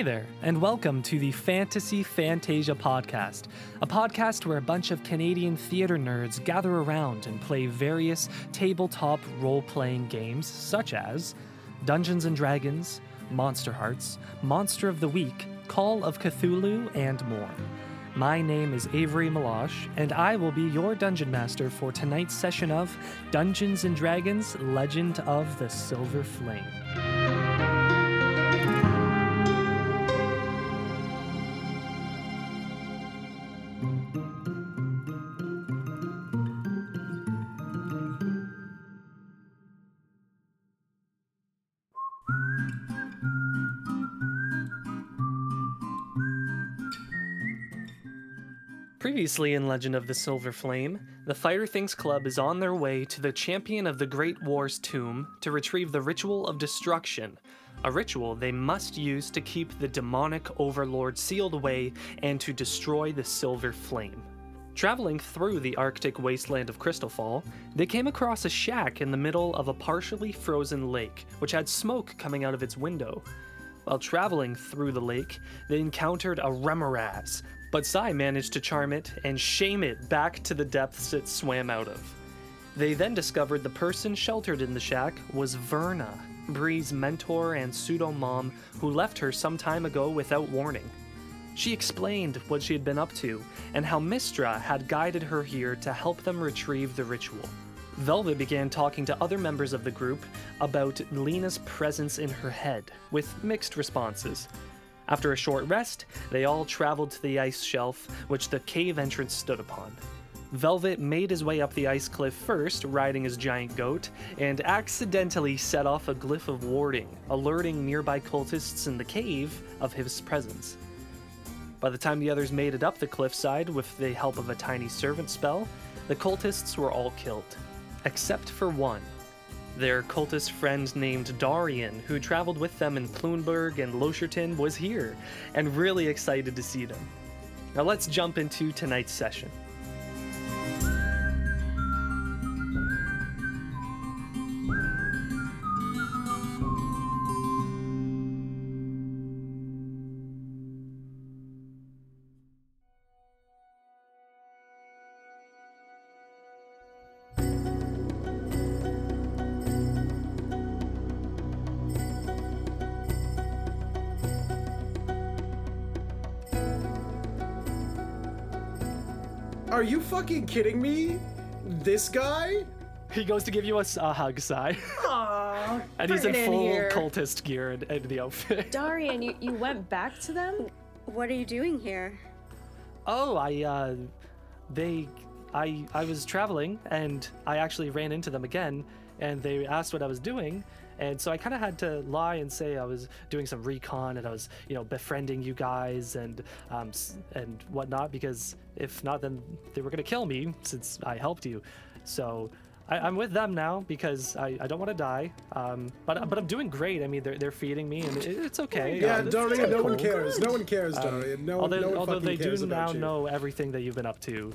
Hey there, and welcome to the Fantasy Fantasia podcast, a podcast where a bunch of Canadian theater nerds gather around and play various tabletop role playing games such as Dungeons and Dragons, Monster Hearts, Monster of the Week, Call of Cthulhu, and more. My name is Avery Malash, and I will be your dungeon master for tonight's session of Dungeons and Dragons Legend of the Silver Flame. Previously in Legend of the Silver Flame, the Fighter Things Club is on their way to the champion of the Great War's tomb to retrieve the Ritual of Destruction, a ritual they must use to keep the demonic overlord sealed away and to destroy the Silver Flame. Traveling through the Arctic wasteland of Crystalfall, they came across a shack in the middle of a partially frozen lake, which had smoke coming out of its window. While traveling through the lake, they encountered a Remorhaz, but Sai managed to charm it and shame it back to the depths it swam out of. They then discovered the person sheltered in the shack was Verna, Bree's mentor and pseudo mom, who left her some time ago without warning. She explained what she had been up to and how Mystra had guided her here to help them retrieve the ritual. Velvet began talking to other members of the group about Lena's presence in her head, with mixed responses. After a short rest, they all traveled to the ice shelf, which the cave entrance stood upon. Velvet made his way up the ice cliff first, riding his giant goat, and accidentally set off a glyph of warding, alerting nearby cultists in the cave of his presence. By the time the others made it up the cliffside with the help of a tiny servant spell, the cultists were all killed, except for one. Their cultist friend named Darian, who traveled with them in Pluenberg and Losherton, was here and really excited to see them. Now let's jump into tonight's session. Fucking kidding me? This guy? He goes to give you a hug, Sai, Aww, and he's in full here. cultist gear and, and the outfit. Darian, you, you went back to them? What are you doing here? Oh, I uh they I I was traveling and I actually ran into them again and they asked what I was doing and so I kind of had to lie and say I was doing some recon and I was, you know, befriending you guys and um and whatnot because if not then they were going to kill me since I helped you. So I, I'm with them now because I, I don't want to die, um, but but I'm doing great. I mean, they're, they're feeding me and it, it's okay. Yeah, Um, Darian, no one cool. cares. No one cares, Darian. No, although no one although they do now you. know everything that you've been up to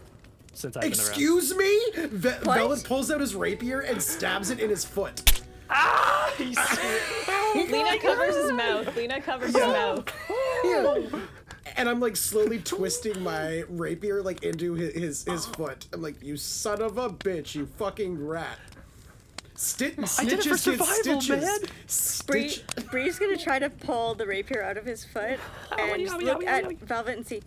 since I've been. Excuse me? Ve- Velvet pulls out his rapier and stabs it in his foot. Ah, oh Lena covers his mouth. Lena covers his mouth. And I'm like slowly twisting my rapier like into his, his his foot. I'm like, you son of a bitch, you fucking rat. Sti- I did it for get survival, stitches. man. Bree, Bree's gonna try to pull the rapier out of his foot and owie, owie, look owie, at owie. Velvet and see.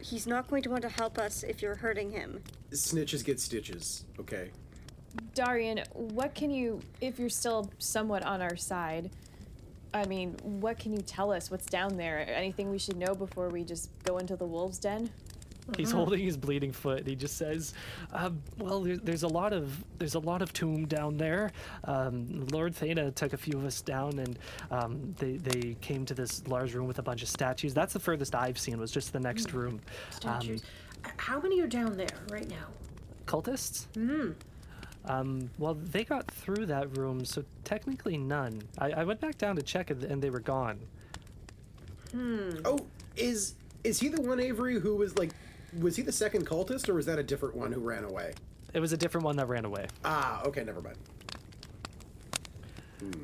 He's not going to want to help us if you're hurting him. Snitches get stitches. Okay. Darian, what can you, if you're still somewhat on our side, I mean, what can you tell us? What's down there? Anything we should know before we just go into the wolves' den? He's holding his bleeding foot. And he just says, um, "Well, there, there's a lot of there's a lot of tomb down there. Um, Lord Thana took a few of us down, and um, they they came to this large room with a bunch of statues. That's the furthest I've seen. Was just the next room. Um, Statues. How many are down there right now? cultists. Um, well, they got through that room, so technically none. I, I went back down to check, and, and they were gone. Oh, is is he the one Avery who was like was he the second cultist or was that a different one who ran away? It was a different one that ran away. Ah, okay, never mind.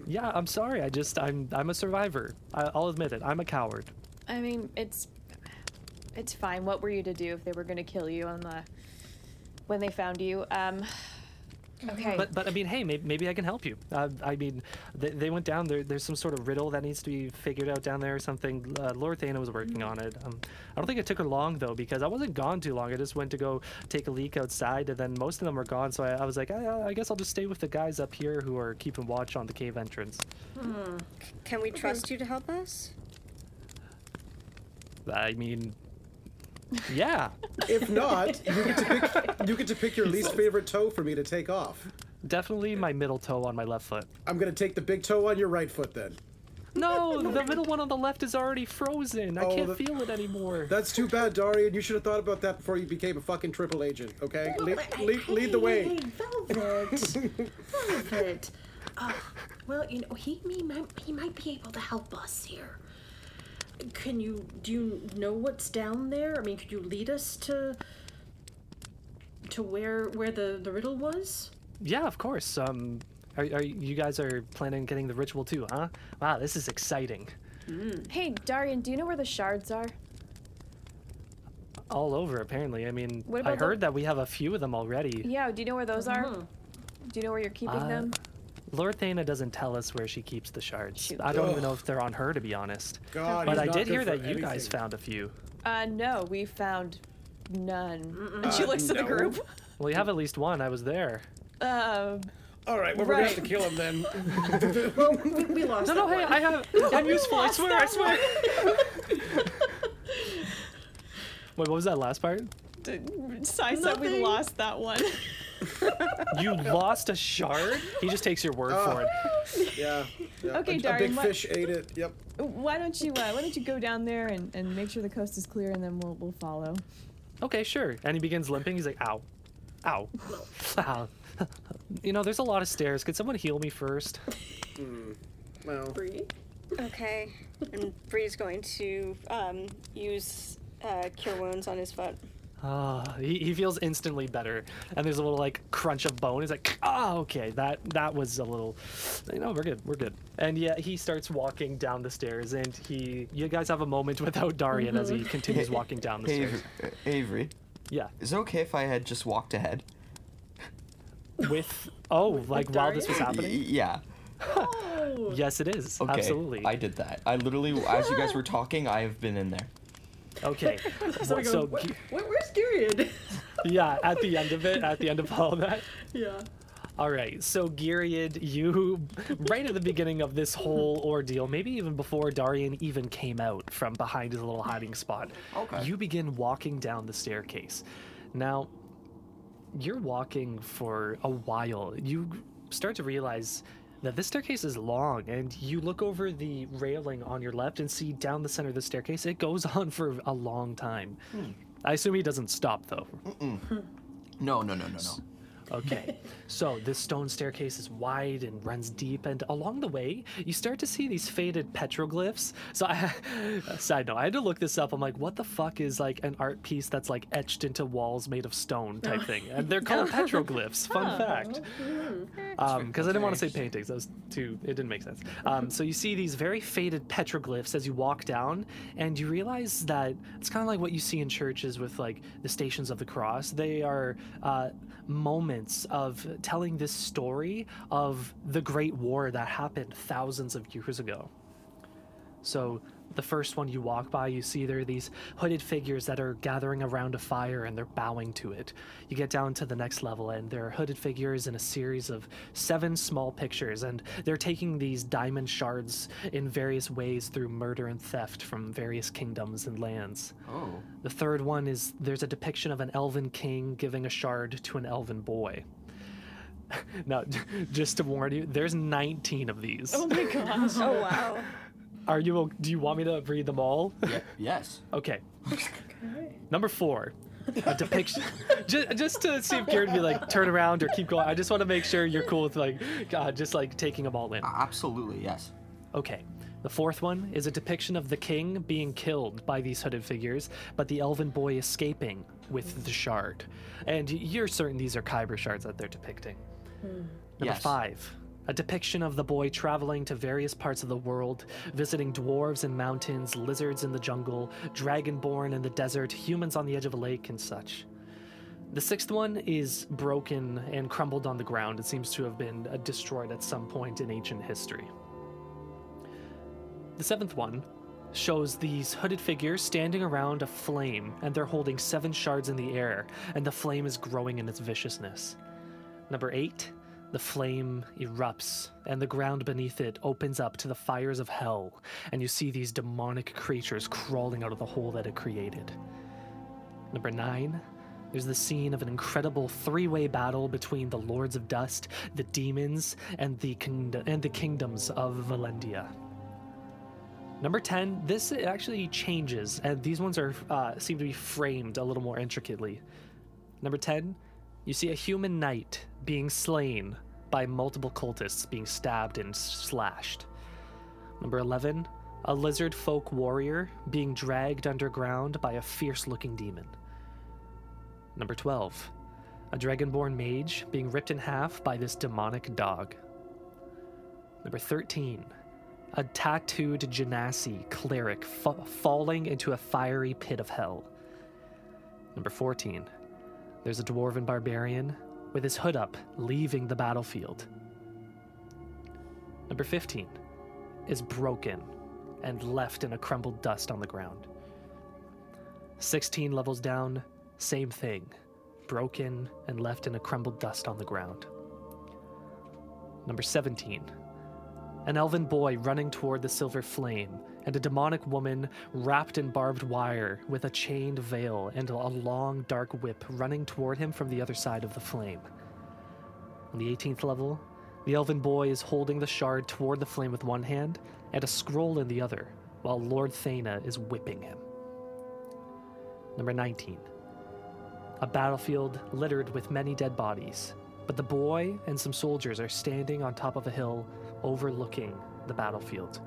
Yeah, I'm sorry. I just I'm I'm a survivor. I, I'll admit it. I'm a coward. I mean, it's it's fine. What were you to do if they were going to kill you on the when they found you? Um, okay. But but I mean, hey, maybe, maybe I can help you. Uh, I mean, they, they went down there. There's some sort of riddle that needs to be figured out down there or something. Uh, Lord Thana was working on it. Um, I don't think it took her long though because I wasn't gone too long. I just went to go take a leak outside, and then most of them were gone. So I, I was like, I, I guess I'll just stay with the guys up here who are keeping watch on the cave entrance. Can we trust you to help us? I mean, yeah, If not, you get to pick you get to pick your least favorite toe for me to take off. definitely my middle toe on my left foot. I'm gonna take the big toe on your right foot then. No, the middle one on the left is already frozen. I Oh, can't the- feel it anymore. That's too bad, Darian. You should have thought about that before you became a fucking triple agent. Okay, lead, lead, lead the way. Hey, Velvet. Velvet. Uh, well, you know, he, he might he might be able to help us here. Can you do you know what's down there? I mean, could you lead us to to where where the the riddle was? Yeah, of course. Um, are, are you guys are planning on getting the ritual too, huh? Wow, this is exciting. hey, Darian, do you know where the shards are? All over, apparently. I mean, I about the- heard that we have a few of them already. Yeah, do you know where those are? Do you know where you're keeping Uh, them? Lord Thana doesn't tell us where she keeps the shards. Shoot. I don't even know if they're on her, to be honest. God, but I did hear for that you guys found a few. Uh, no, we found none. And she Uh, looks at the group. Well, you have at least one. I was there. Um, All right, well we're gonna have to kill him then. Well, we, we lost. No, no, hey, one. I have. I'm useful. I swear. I swear. Wait, what was that last part? Sai said we lost that one. You lost a shard? He just takes your word Oh. for it. Yeah. yeah. Okay, a, a big what- fish ate it. Yep. why don't you uh, Why don't you go down there and, and make sure the coast is clear, and then we'll we'll follow. Okay, sure. And he begins limping. He's like, ow. Ow. Ow. you know, there's a lot of stairs. Could someone heal me first? Well, Bree? Okay. And Bree's going to um, use uh, cure wounds on his foot. Ah, he, he feels instantly better. And there's a little like crunch of bone. He's like, ah, okay, that that was a little, you know, we're good, we're good. And yeah, he starts walking down the stairs, and he, you guys have a moment without Darian as he continues walking down the Avery, stairs. uh, Avery, Yeah, is it okay if I had just walked ahead? with oh, like while this was Y- happening. yeah. Oh. Yes, it is. Okay. Absolutely. I did that. I literally, as you guys were talking, I have been in there. Okay. So, Well, so "Where- where- where's Girion? yeah, at the end of it, at the end of all that. yeah. All right, so Gyriad, you right at the beginning of this whole ordeal, maybe even before Darian even came out from behind his little hiding spot, Okay. you begin walking down the staircase. Now, you're walking for a while. You start to realize that this staircase is long, and you look over the railing on your left and see down the center of the staircase. It goes on for a long time. Hmm. I assume he doesn't stop though. No, no, no, no, no. Okay, so this stone staircase is wide and runs deep, and along the way, you start to see these faded petroglyphs. So, I, side note, I had to look this up. I'm like, what the fuck is like an art piece that's like etched into walls made of stone type thing? And they're called petroglyphs. Fun fact. Because I didn't want to say paintings. That was too. It didn't make sense. Um, so you see these very faded petroglyphs as you walk down, and you realize that it's kind of like what you see in churches with like the Stations of the Cross. They are uh, moments of telling this story of the Great War that happened thousands of years ago. So the first one you walk by, you see there are these hooded figures that are gathering around a fire and they're bowing to it. You get down to the next level and there are hooded figures in a series of seven small pictures and they're taking these diamond shards in various ways through murder and theft from various kingdoms and lands. Oh. The third one is there's a depiction of an elven king giving a shard to an elven boy. now, just to warn you, there's 19 of these. Oh my gosh. Oh wow. Are you? Do you want me to read them all? Yeah, yes. Okay. okay. Number four, a depiction. just, just to see if Garrett would be like turn around or keep going. I just want to make sure you're cool with like, God, just like taking them all in. Absolutely, yes. Okay. The fourth one is a depiction of the king being killed by these hooded figures, but the elven boy escaping with the shard. And you're certain these are Kyber shards that they're depicting. Hmm. Number Yes. five, a depiction of the boy traveling to various parts of the world, visiting dwarves in mountains, lizards in the jungle, dragonborn in the desert, humans on the edge of a lake, and such. The sixth one is broken and crumbled on the ground. It seems to have been uh, destroyed at some point in ancient history. The seventh one shows these hooded figures standing around a flame, and they're holding seven shards in the air, and the flame is growing in its viciousness. Number eight, the flame erupts, and the ground beneath it opens up to the fires of hell, and you see these demonic creatures crawling out of the hole that it created. Number nine, there's the scene of an incredible three-way battle between the Lords of Dust, the demons, and the and the kingdoms of Valendia. Number 10, this actually changes, and these ones are uh, seem to be framed a little more intricately. Number 10, you see a human knight being slain by multiple cultists being stabbed and slashed. Number 11, a lizard folk warrior being dragged underground by a fierce looking demon. Number 12, a dragonborn mage being ripped in half by this demonic dog. Number 13, a tattooed genasi cleric fa- falling into a fiery pit of hell. Number 14, there's a dwarven barbarian with his hood up leaving the battlefield. Number 15 is broken and left in a crumbled dust on the ground. 16 levels down, same thing, broken and left in a crumbled dust on the ground. Number 17 an elven boy running toward the silver flame, and a demonic woman wrapped in barbed wire with a chained veil and a long dark whip running toward him from the other side of the flame. On the 18th level, the elven boy is holding the shard toward the flame with one hand and a scroll in the other, while Lord Thana is whipping him. Number 19. A battlefield littered with many dead bodies, but the boy and some soldiers are standing on top of a hill overlooking the battlefield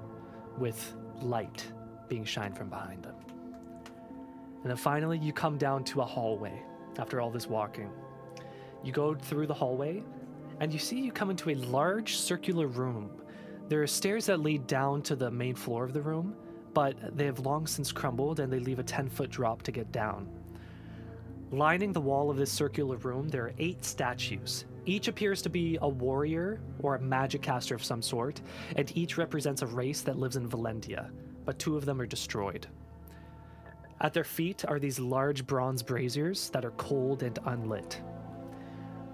with light being shined from behind them. And then finally, you come down to a hallway after all this walking. You go through the hallway, and you see you come into a large circular room. There are stairs that lead down to the main floor of the room, but they have long since crumbled and they leave a 10 foot drop to get down. Lining the wall of this circular room, there are eight statues. Each appears to be a warrior or a magic caster of some sort, and each represents a race that lives in Valentia, but two of them are destroyed. At their feet are these large bronze braziers that are cold and unlit.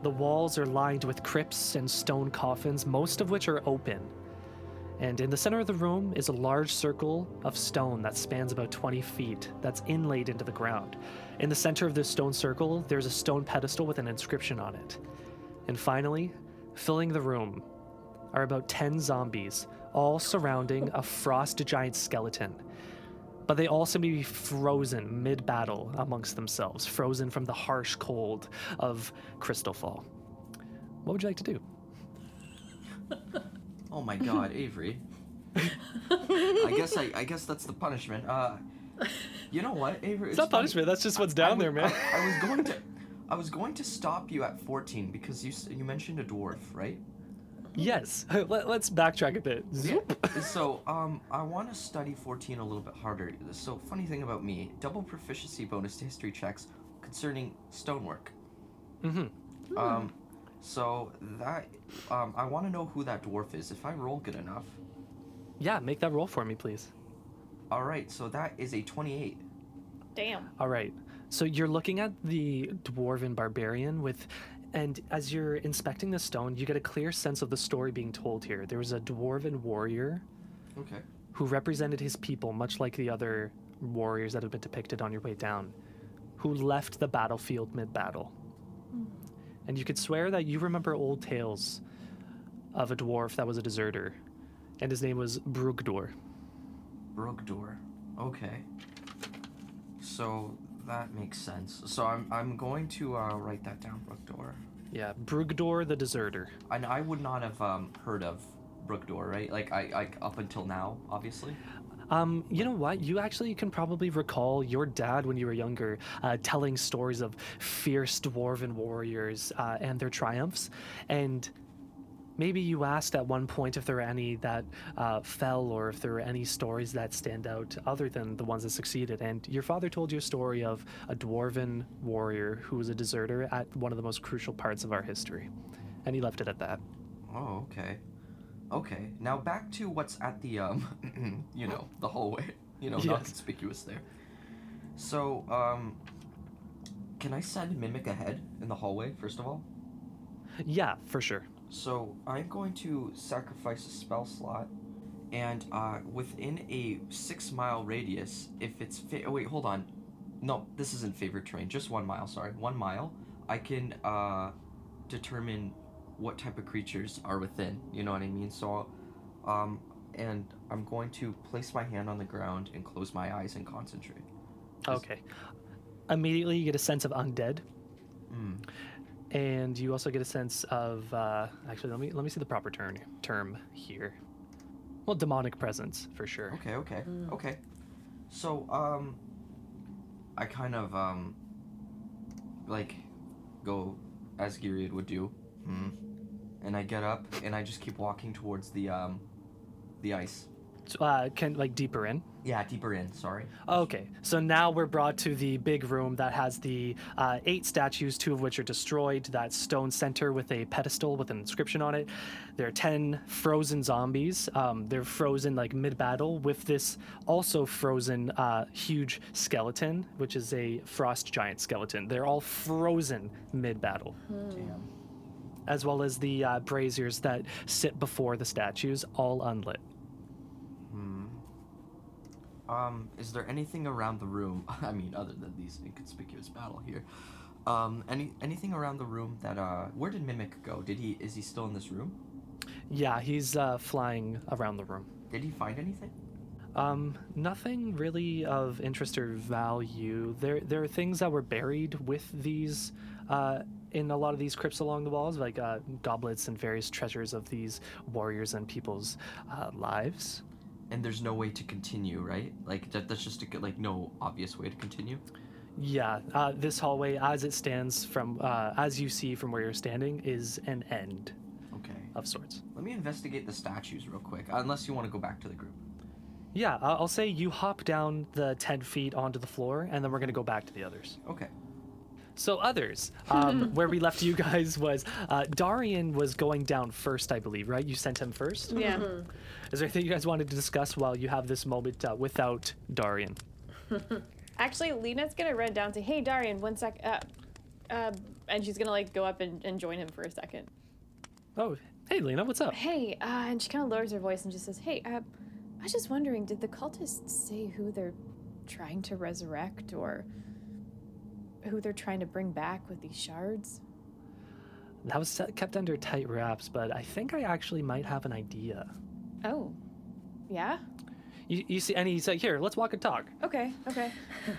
The walls are lined with crypts and stone coffins, most of which are open. And in the center of the room is a large circle of stone that spans about 20 feet that's inlaid into the ground. In the center of this stone circle, there's a stone pedestal with an inscription on it. And finally, filling the room are about 10 zombies, all surrounding a frost giant skeleton. But they all seem to be frozen mid battle amongst themselves, frozen from the harsh cold of Crystalfall. What would you like to do? Oh my god, Avery. I guess I, I guess that's the punishment. Uh, you know what, Avery? It's not funny. punishment, that's just what's I down was- there, man. I, I was going to, I was going to stop you at 14 because you you mentioned a dwarf, right? Yes. Let, us backtrack a bit. Zoop. so, um, I want to study 14 a little bit harder. So, funny thing about me, double proficiency bonus to history checks concerning stonework. Mm-hmm. Um, so that, um, I want to know who that dwarf is. If I roll good enough. Yeah, make that roll for me, please. All right, so that is a 28. Damn. All right. So you're looking at the dwarven barbarian with and as you're inspecting the stone, you get a clear sense of the story being told here. There was a dwarven warrior Okay. who represented his people much like the other warriors that have been depicted on your way down, who left the battlefield mid-battle. Hmm. And you could swear that you remember old tales of a dwarf that was a deserter, and his name was Brugdor. Brugdor. Okay. So that makes sense. So I'm I'm going to uh, write that down, Brugdor. Yeah, Brugdor the deserter. And I would not have um, heard of Brugdor, right? Like I, I up until now, obviously. Um, you know what? You actually can probably recall your dad when you were younger uh, telling stories of fierce dwarven warriors uh, and their triumphs. And maybe you asked at one point if there were any that uh, fell or if there were any stories that stand out other than the ones that succeeded. And your father told you a story of a dwarven warrior who was a deserter at one of the most crucial parts of our history. And he left it at that. Oh, okay. Okay. Now back to what's at the um, you know, the hallway. You know, not conspicuous there. So, um, can I send mimic ahead in the hallway first of all? Yeah, for sure. So I'm going to sacrifice a spell slot, and uh, within a six mile radius, if it's fa- oh, wait, hold on, no, this isn't favorite terrain. Just one mile. Sorry, one mile. I can uh, determine what type of creatures are within. You know what I mean? So, um, and I'm going to place my hand on the ground and close my eyes and concentrate. Okay. Immediately, you get a sense of undead, Mm. And you also get a sense of. Uh, actually, let me let me see the proper term term here. Well, demonic presence for sure. Okay, okay, okay. So, um, I kind of, um, like, go as Gilead would do. Hmm. And I get up and I just keep walking towards the, um, the ice. Uh, can like deeper in. Yeah, deeper in, sorry. Okay, so now we're brought to the big room that has the uh, eight statues, two of which are destroyed. That stone center with a pedestal with an inscription on it. There are ten frozen zombies. Um, they're frozen like mid-battle with this also frozen uh, huge skeleton, which is a frost giant skeleton. They're all frozen mid-battle, Damn. as well as the uh, braziers that sit before the statues, all unlit. Um, is there anything around the room? I mean, other than these inconspicuous battle here. Um, any anything around the room that uh, where did Mimic go? Did he is he still in this room? Yeah, he's uh, flying around the room. Did he find anything? Um, nothing really of interest or value. There, there are things that were buried with these, uh, in a lot of these crypts along the walls, like uh, goblets and various treasures of these warriors and people's uh, lives. And there's no way to continue, right? Like that, that's just a, like no obvious way to continue. Yeah, uh, this hallway, as it stands from, uh, as you see from where you're standing, is an end Okay. of sorts. Let me investigate the statues real quick, unless you want to go back to the group. Yeah, I'll say you hop down the 10 feet onto the floor, and then we're going to go back to the others. Okay. So others, um, where we left you guys was uh, Darian was going down first, I believe, right? You sent him first. Yeah. Is there anything you guys wanted to discuss while you have this moment uh, without Darian? Actually, Lena's gonna run down to, hey, Darian, one sec. Uh, uh, and she's gonna like go up and, and join him for a second. Oh, hey, Lena, what's up? Hey, uh, and she kind of lowers her voice and just says, hey, uh, I was just wondering, did the cultists say who they're trying to resurrect or who they're trying to bring back with these shards? That was kept under tight wraps, but I think I actually might have an idea. Oh, yeah? You, you see, and he's like, "Here, let's walk and talk." Okay, okay.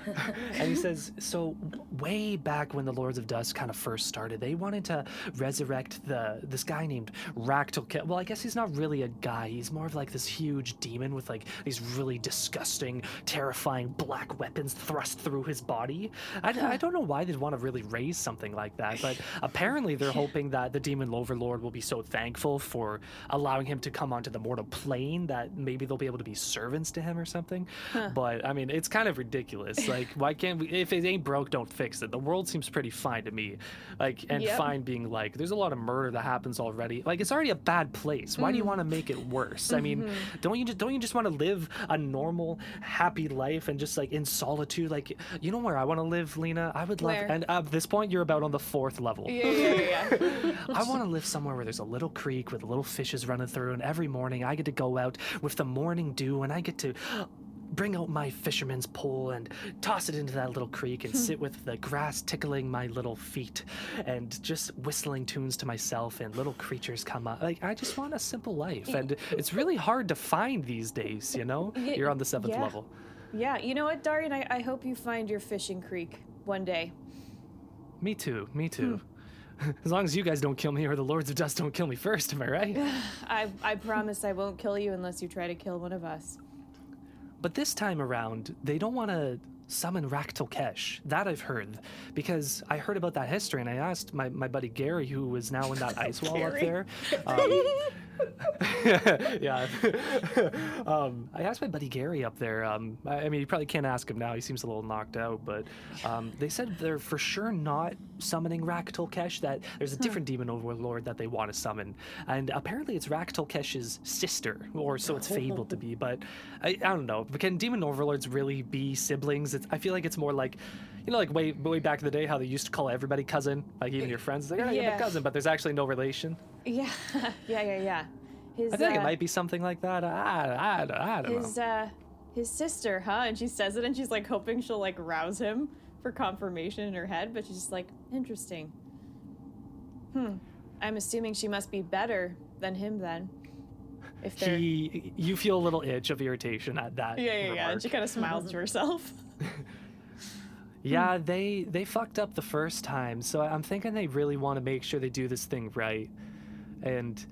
and he says, "So way back when the Lords of Dust kind of first started, they wanted to resurrect the this guy named Ractal. Ke- Well, I guess he's not really a guy. He's more of like this huge demon with like these really disgusting, terrifying black weapons thrust through his body. I, I don't know why they'd want to really raise something like that, but apparently they're hoping that the demon overlord will be so thankful for allowing him to come onto the mortal plane that maybe they'll be able to be servants to him or something. But I mean, it's kind of ridiculous. Like, why can't we? If it ain't broke, don't fix it. The world seems pretty fine to me. Like, and Yep. fine being like, there's a lot of murder that happens already. Like, it's already a bad place. Why do you mm. want to make it worse? I mean, mm-hmm. don't you just don't you just want to live a normal, happy life and just like in solitude? Like, you know where I want to live, Lena? I would love. Where? And at this point, you're about on the fourth level. Yeah, yeah. yeah. I want to live somewhere where there's a little creek with little fishes running through, and every morning I get to go out with the morning dew, and I get to bring out my fisherman's pole and toss it into that little creek and hmm. sit with the grass tickling my little feet and just whistling tunes to myself and little creatures come up like i just want a simple life and it's really hard to find these days you know you're on the seventh yeah. level yeah, you know what, Darian? I, I hope you find your fishing creek one day. me too me too hmm. as long as you guys don't kill me or the lords of dust don't kill me first am i right I, I promise I won't kill you unless you try to kill one of us. But this time around, they don't want to summon Raktalkesh. That I've heard. Because I heard about that history and I asked my, my buddy Gary, who is now in that ice wall up there. Um, yeah. um, I asked my buddy Gary up there. Um, I, I mean, you probably can't ask him now. He seems a little knocked out. But um, they said they're for sure not summoning Raktalkesh. That there's a different demon overlord that they want to summon, and apparently it's Raktalkesh's sister, or so it's fabled to be. But I, I don't know. Can demon overlords really be siblings? It's, I feel like it's more like. You know, like way way back in the day, how they used to call everybody cousin, like even your friends. Like, oh, Yeah. a cousin, but there's actually no relation. Yeah, yeah, yeah, yeah. His I like uh, it might be something like that. I, I, I don't his know. uh his sister, huh? And she says it, and she's like hoping she'll like rouse him for confirmation in her head, but she's just like, interesting. Hmm. I'm assuming she must be better than him then. If they're He, you feel a little itch of irritation at that. yeah, yeah, yeah. And she kind of smiles to herself. Yeah, they they fucked up the first time, so I'm thinking they really want to make sure they do this thing right, and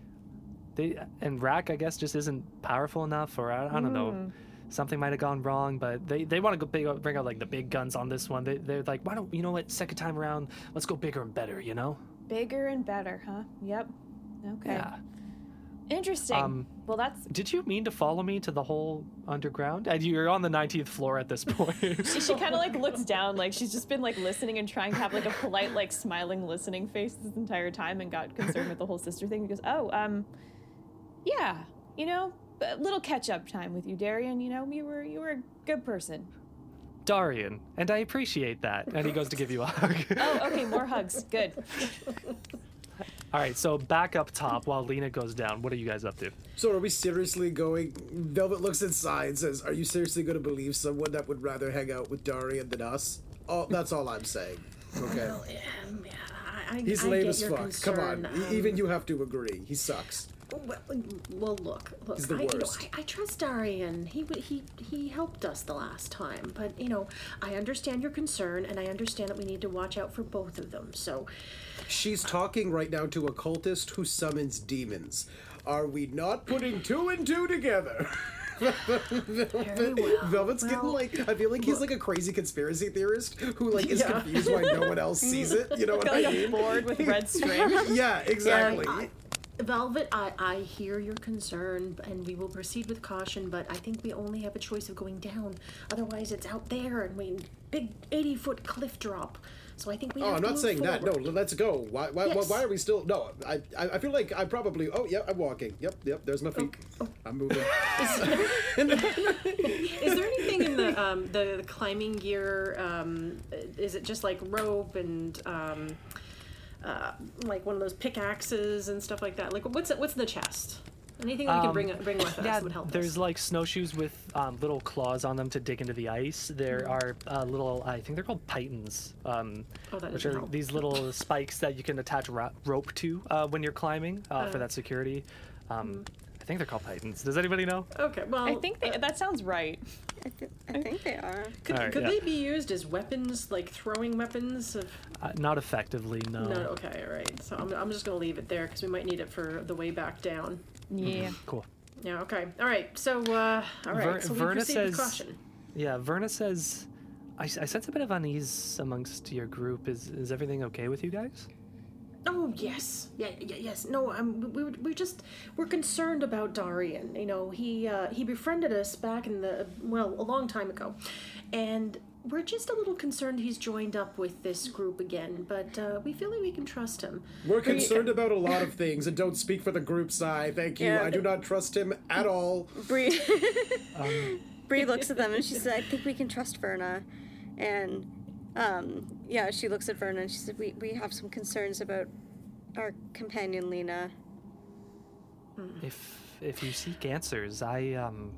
they and Rack I guess just isn't powerful enough, or I, I don't know, hmm. something might have gone wrong. But they they want to go big, bring out like the big guns on this one. They they're like, why don't you know what? Second time around, let's go bigger and better. You know? Bigger and better, huh? Yep. Okay. Yeah. Interesting. Um, well, that's Did you mean to follow me to the whole underground? And you're on the 19th floor at this point. she, she kind of like looks down, like she's just been like listening and trying to have like a polite, like smiling, listening face this entire time, and got concerned with the whole sister thing. Because oh, um, yeah, you know, a little catch up time with you, Darian. You know, you were you were a good person. Darian, and I appreciate that. And he goes to give you a hug. Oh, okay, more hugs. Good. All right, so back up top while Lena goes down. What are you guys up to? So are we seriously going? Velvet looks inside and says, "Are you seriously going to believe someone that would rather hang out with Darian than us?" Oh, that's all I'm saying. Okay. Well, um, yeah, I, I, He's I lame get as your fuck. Come on, um, even you have to agree. He sucks. Well, well, look, look. He's the I, you know. I, I trust Darian. He he he helped us the last time, but you know, I understand your concern, and I understand that we need to watch out for both of them. So, She's talking right now to a cultist who summons demons. Are we not putting two and two together? very well. Velvet's getting like I feel like he's like a crazy conspiracy theorist who like is Yeah. confused why no one else sees it. You know what I a mean? board with red string. Yeah, exactly. I- Velvet, I, I hear your concern, and we will proceed with caution. But I think we only have a choice of going down. Otherwise, it's out there, and we big eighty foot cliff drop. So I think we. Oh, I'm not saying that. No, let's go. Why? Why? why- Yes. Why are we still? No, I. I feel like I probably. Oh, yeah, I'm walking. Yep, yep. There's my feet. I'm moving. Is there anything in the um, the, the climbing gear? Um, is it just like rope and um, uh, like one of those pickaxes and stuff like that? Like what's what's in the chest? Anything we can Um, bring bring with us Yeah, would help there's us. like snowshoes with um, little claws on them to dig into the ice. There are uh, little, I think they're called pythons, um, Oh, which are help. these little spikes that you can attach ro- rope to uh, when you're climbing uh, for Oh. that security. Um, Hmm. I think they're called pythons. Does anybody know? Okay, well, I think they, that sounds right. I, th- I think they are. could, Alright, could yeah. they be used as weapons, like throwing weapons? Of, Uh, not effectively, no. no, okay, all right. So I'm, I'm just gonna leave it there because we might need it for the way back down. Yeah. Cool. Yeah, okay, all right. So, uh, all right. Ver- so we Verna proceed says- with caution. Yeah, Verna says, I, I sense a bit of unease amongst your group. Is is everything okay with you guys? Oh yes, yeah, yeah, yes. No, um, we we just we're concerned about Darian. You know, he uh, he befriended us back in the well a long time ago, and we're just a little concerned he's joined up with this group again. But uh, we feel like we can trust him. We're concerned about a lot of things and don't speak for the group side. Thank you. Yeah. I do not trust him at all. Bree. Bree looks at them and she said, "I think we can trust Verna," and um, yeah, she looks at Vernon and she said, "We we have some concerns about our companion Lena." If if you seek answers, I um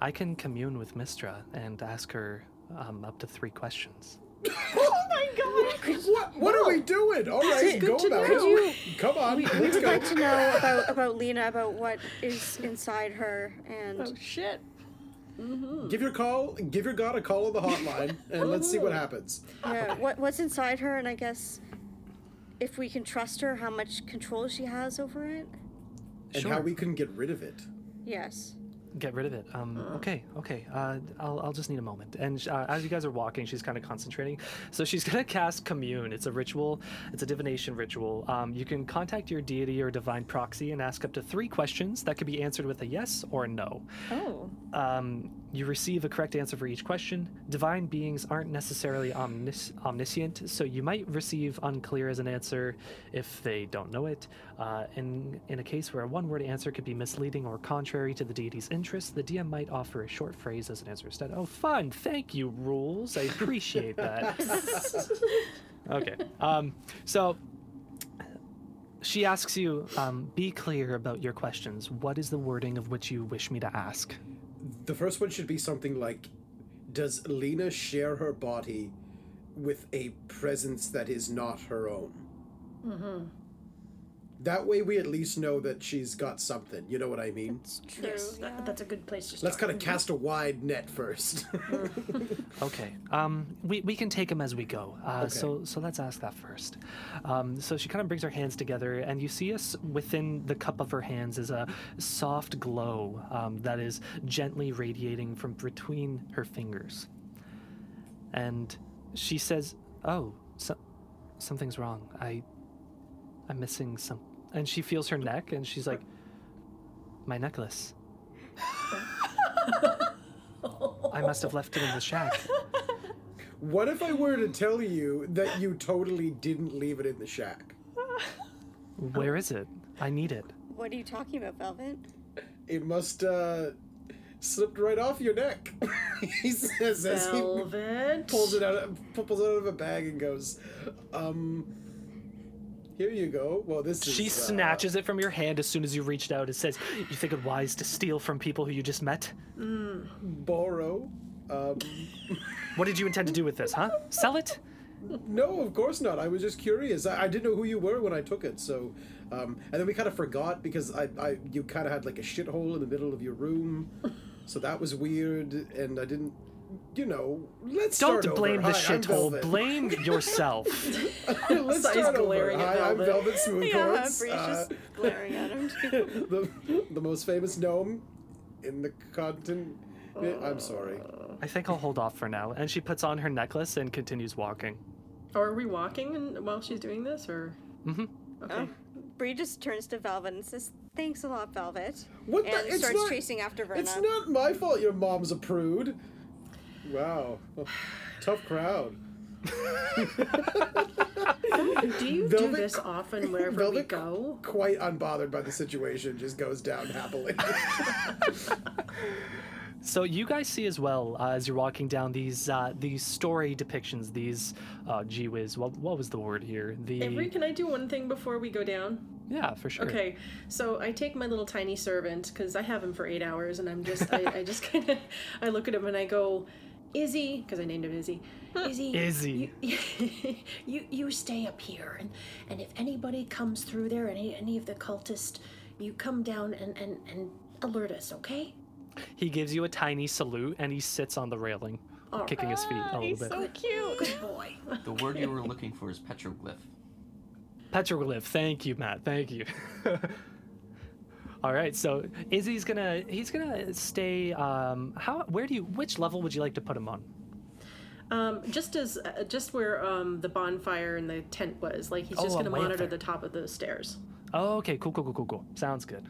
I can commune with Mystra and ask her um, up to three questions. Oh my god! What? What are we doing? All right, go to about know. it. Come on, We, we let's would go. like to know about about Lena, about what is inside her, and Oh, shit! Mm-hmm. Give your call. Give your god a call on the hotline, and let's see what mm-hmm. happens. yeah, what what's inside her, and I guess if we can trust her, how much control she has over it. And how we can get rid of it. Yes. Get rid of it. Um, okay, okay. Uh, I'll, I'll just need a moment. And uh, as you guys are walking, she's kind of concentrating. So she's gonna cast commune. It's a ritual. It's a divination ritual. Um, you can contact your deity or divine proxy and ask up to three questions that could be answered with a yes or a no. Oh. Um, you receive a correct answer for each question. Divine beings aren't necessarily omnis- omniscient, so you might receive unclear as an answer if they don't know it. Uh, in in a case where a one-word answer could be misleading or contrary to the deity's interest, the DM might offer a short phrase as an answer instead. Oh, fun! Thank you, rules. I appreciate that. okay. Um, so she asks you, um, be clear about your questions. What is the wording of which you wish me to ask? The first one should be something like Does Lena share her body with a presence that is not her own? Mm-hmm. That way we at least know that she's got something. You know what I mean? It's true. Yes, yeah. that, that's a good place to start. Let's kind of cast a wide net first. Okay. Um, we, we can take them as we go. Uh, Okay. So so let's ask that first. Um, so she kind of brings her hands together, and you see us within the cup of her hands is a soft glow um, that is gently radiating from between her fingers. And she says, "Oh, so, something's wrong. I I'm missing some." And she feels her neck, and she's like, "My necklace." I must have left it in the shack. what if I were to tell you that you totally didn't leave it in the shack? Where is it? I need it. What are you talking about, Velvet? It must uh slipped right off your neck. he says as he pulls it out of, pulls it out of a bag and goes, um here you go. Well, this is She uh, snatches it from your hand as soon as you reached out. It says, "You think it wise to steal from people who you just met? borrow. Um, What did you intend to do with this, huh? Sell it? no, of course not. I was just curious. I, I didn't know who you were when I took it. So, um, and then we kind of forgot because I, I you kind of had like a shithole in the middle of your room, so that was weird. And I didn't, you know. Let's Don't start blame over. the shithole. Blame yourself. Let's Size start over. glaring at Hi, I'm Velvet. Velvet Smoothcoats. Yeah, Bree's uh, just glaring at him. too. the the most famous gnome in the continent. I'm sorry. I think I'll hold off for now. And she puts on her necklace and continues walking. Oh, are we walking while she's doing this, or? Mm-hmm. Okay. Oh. Bree just turns to Velvet and says, "Thanks a lot, Velvet," What the? and It's starts not- chasing after Verna. It's not my fault your mom's a prude. Wow. Tough crowd. Do you do this often wherever we go? Quite unbothered by the situation, just goes down happily. So you guys see as well uh, as you're walking down these uh, these story depictions. These, uh, gee whiz, what, what was the word here? The Avery, can I do one thing before we go down? yeah, for sure. Okay, so I take my little tiny servant because I have him for eight hours, and I'm just, I, I just kind of, I look at him and I go, Izzy, because I named him Izzy. Izzy, Izzy. you, you, you stay up here, and and if anybody comes through there, any any of the cultists, you come down and and and alert us, okay? He gives you a tiny salute and he sits on the railing, All kicking his feet a little He's bit. so cute. Good boy. The word you were looking for is petroglyph. Petroglyph. Thank you, Matt. Thank you. All right, so Izzy's gonna he's gonna stay. Um, how? Where do you? Which level would you like to put him on? Um, just as uh, just where um the bonfire and the tent was, like he's Oh, just gonna monitor there. the top of the stairs. Oh, okay, cool, cool, cool, cool, cool. Sounds good.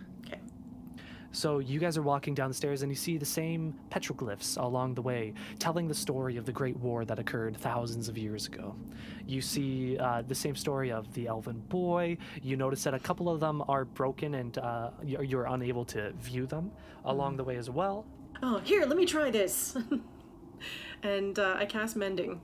So you guys are walking down the stairs and you see the same petroglyphs along the way, telling the story of the Great War that occurred thousands of years ago. You see uh, the same story of the elven boy. You notice that a couple of them are broken and uh, you're, unable to view them along the way as well. Oh, here, let me try this. and uh, I cast mending.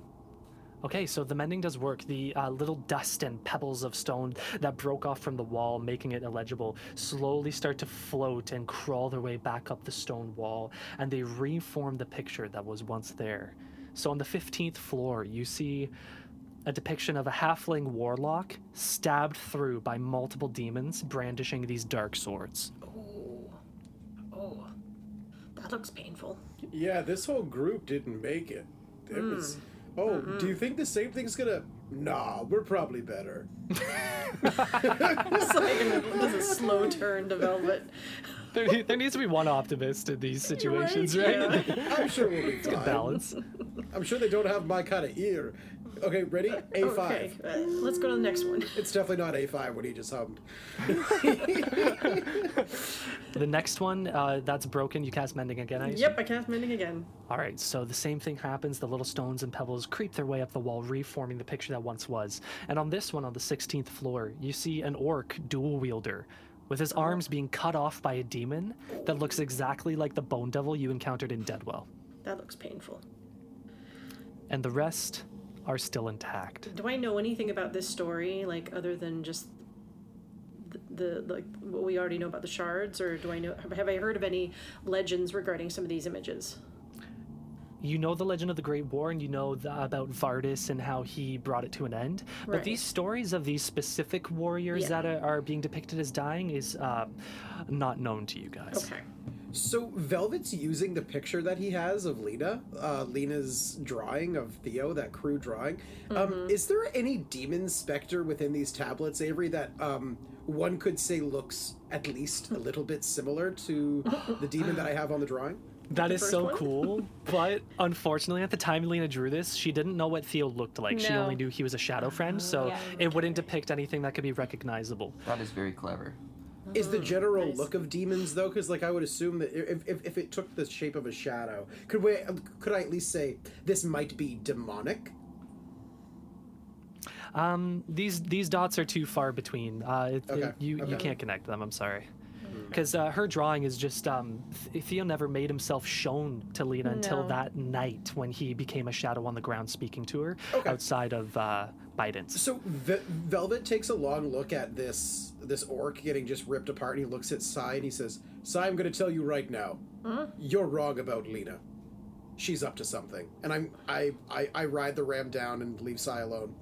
Okay, so the mending does work. The uh, little dust and pebbles of stone that broke off from the wall, making it illegible, slowly start to float and crawl their way back up the stone wall, and they reform the picture that was once there. So on the 15th floor, you see a depiction of a halfling warlock stabbed through by multiple demons brandishing these dark swords. Oh, oh, that looks painful. yeah, this whole group didn't make it. It Hmm. was. Oh, do you think the same thing's gonna? Nah, we're probably better. It's like a, this a slow turn to velvet. there, there needs to be one optimist in these situations, right? Yeah. I'm sure we'll be fine. Balance. I'm sure they don't have my kind of ear. Okay, ready? A5. Okay, uh, let's go to the next one. It's definitely not A5 what he just hummed. The next one, uh, that's broken. You cast mending again. I assume? Yep, I cast mending again. All right, so the same thing happens. The little stones and pebbles creep their way up the wall, reforming the picture that once was. And on this one, on the 16th floor, you see an orc dual wielder with his arms being cut off by a demon that looks exactly like the bone devil you encountered in Deadwell. That looks painful. And the rest are still intact. Do I know anything about this story, like other than just the, the like what we already know about the shards, or do I know have I heard of any legends regarding some of these images? You know the legend of the Great War, and you know the, about Vardis and how he brought it to an end. But Right. these stories of these specific warriors Yeah. that are, are being depicted as dying is uh, not known to you guys. Okay. So Velvet's using the picture that he has of Lena, uh, Lena's drawing of Theo, that crew drawing. Um, is there any demon specter within these tablets, Avery, that um, one could say looks at least a little bit similar to the demon that I have on the drawing? That is first so one? cool, but unfortunately, at the time Lena drew this, she didn't know what Theo looked like. She only knew he was a shadow friend, so Yeah. it wouldn't depict anything that could be recognizable. That is very clever. Is the general nice. look of demons though? Because like I would assume that if, if, if it took the shape of a shadow, could we could I at least say this might be demonic? Um, these these dots are too far between. Uh, it, Okay, it- you you can't connect them. I'm sorry. Because uh, her drawing is just um, Theo never made himself shown to Lena until that night when he became a shadow on the ground speaking to her Okay. outside of uh, Biden's. So Ve- Velvet takes a long look at this this orc getting just ripped apart, and he looks at Sai and he says, "Sai, I'm going to tell you right now, you're wrong about Lena. She's up to something." And I'm I, I I ride the ram down and leave Sai alone.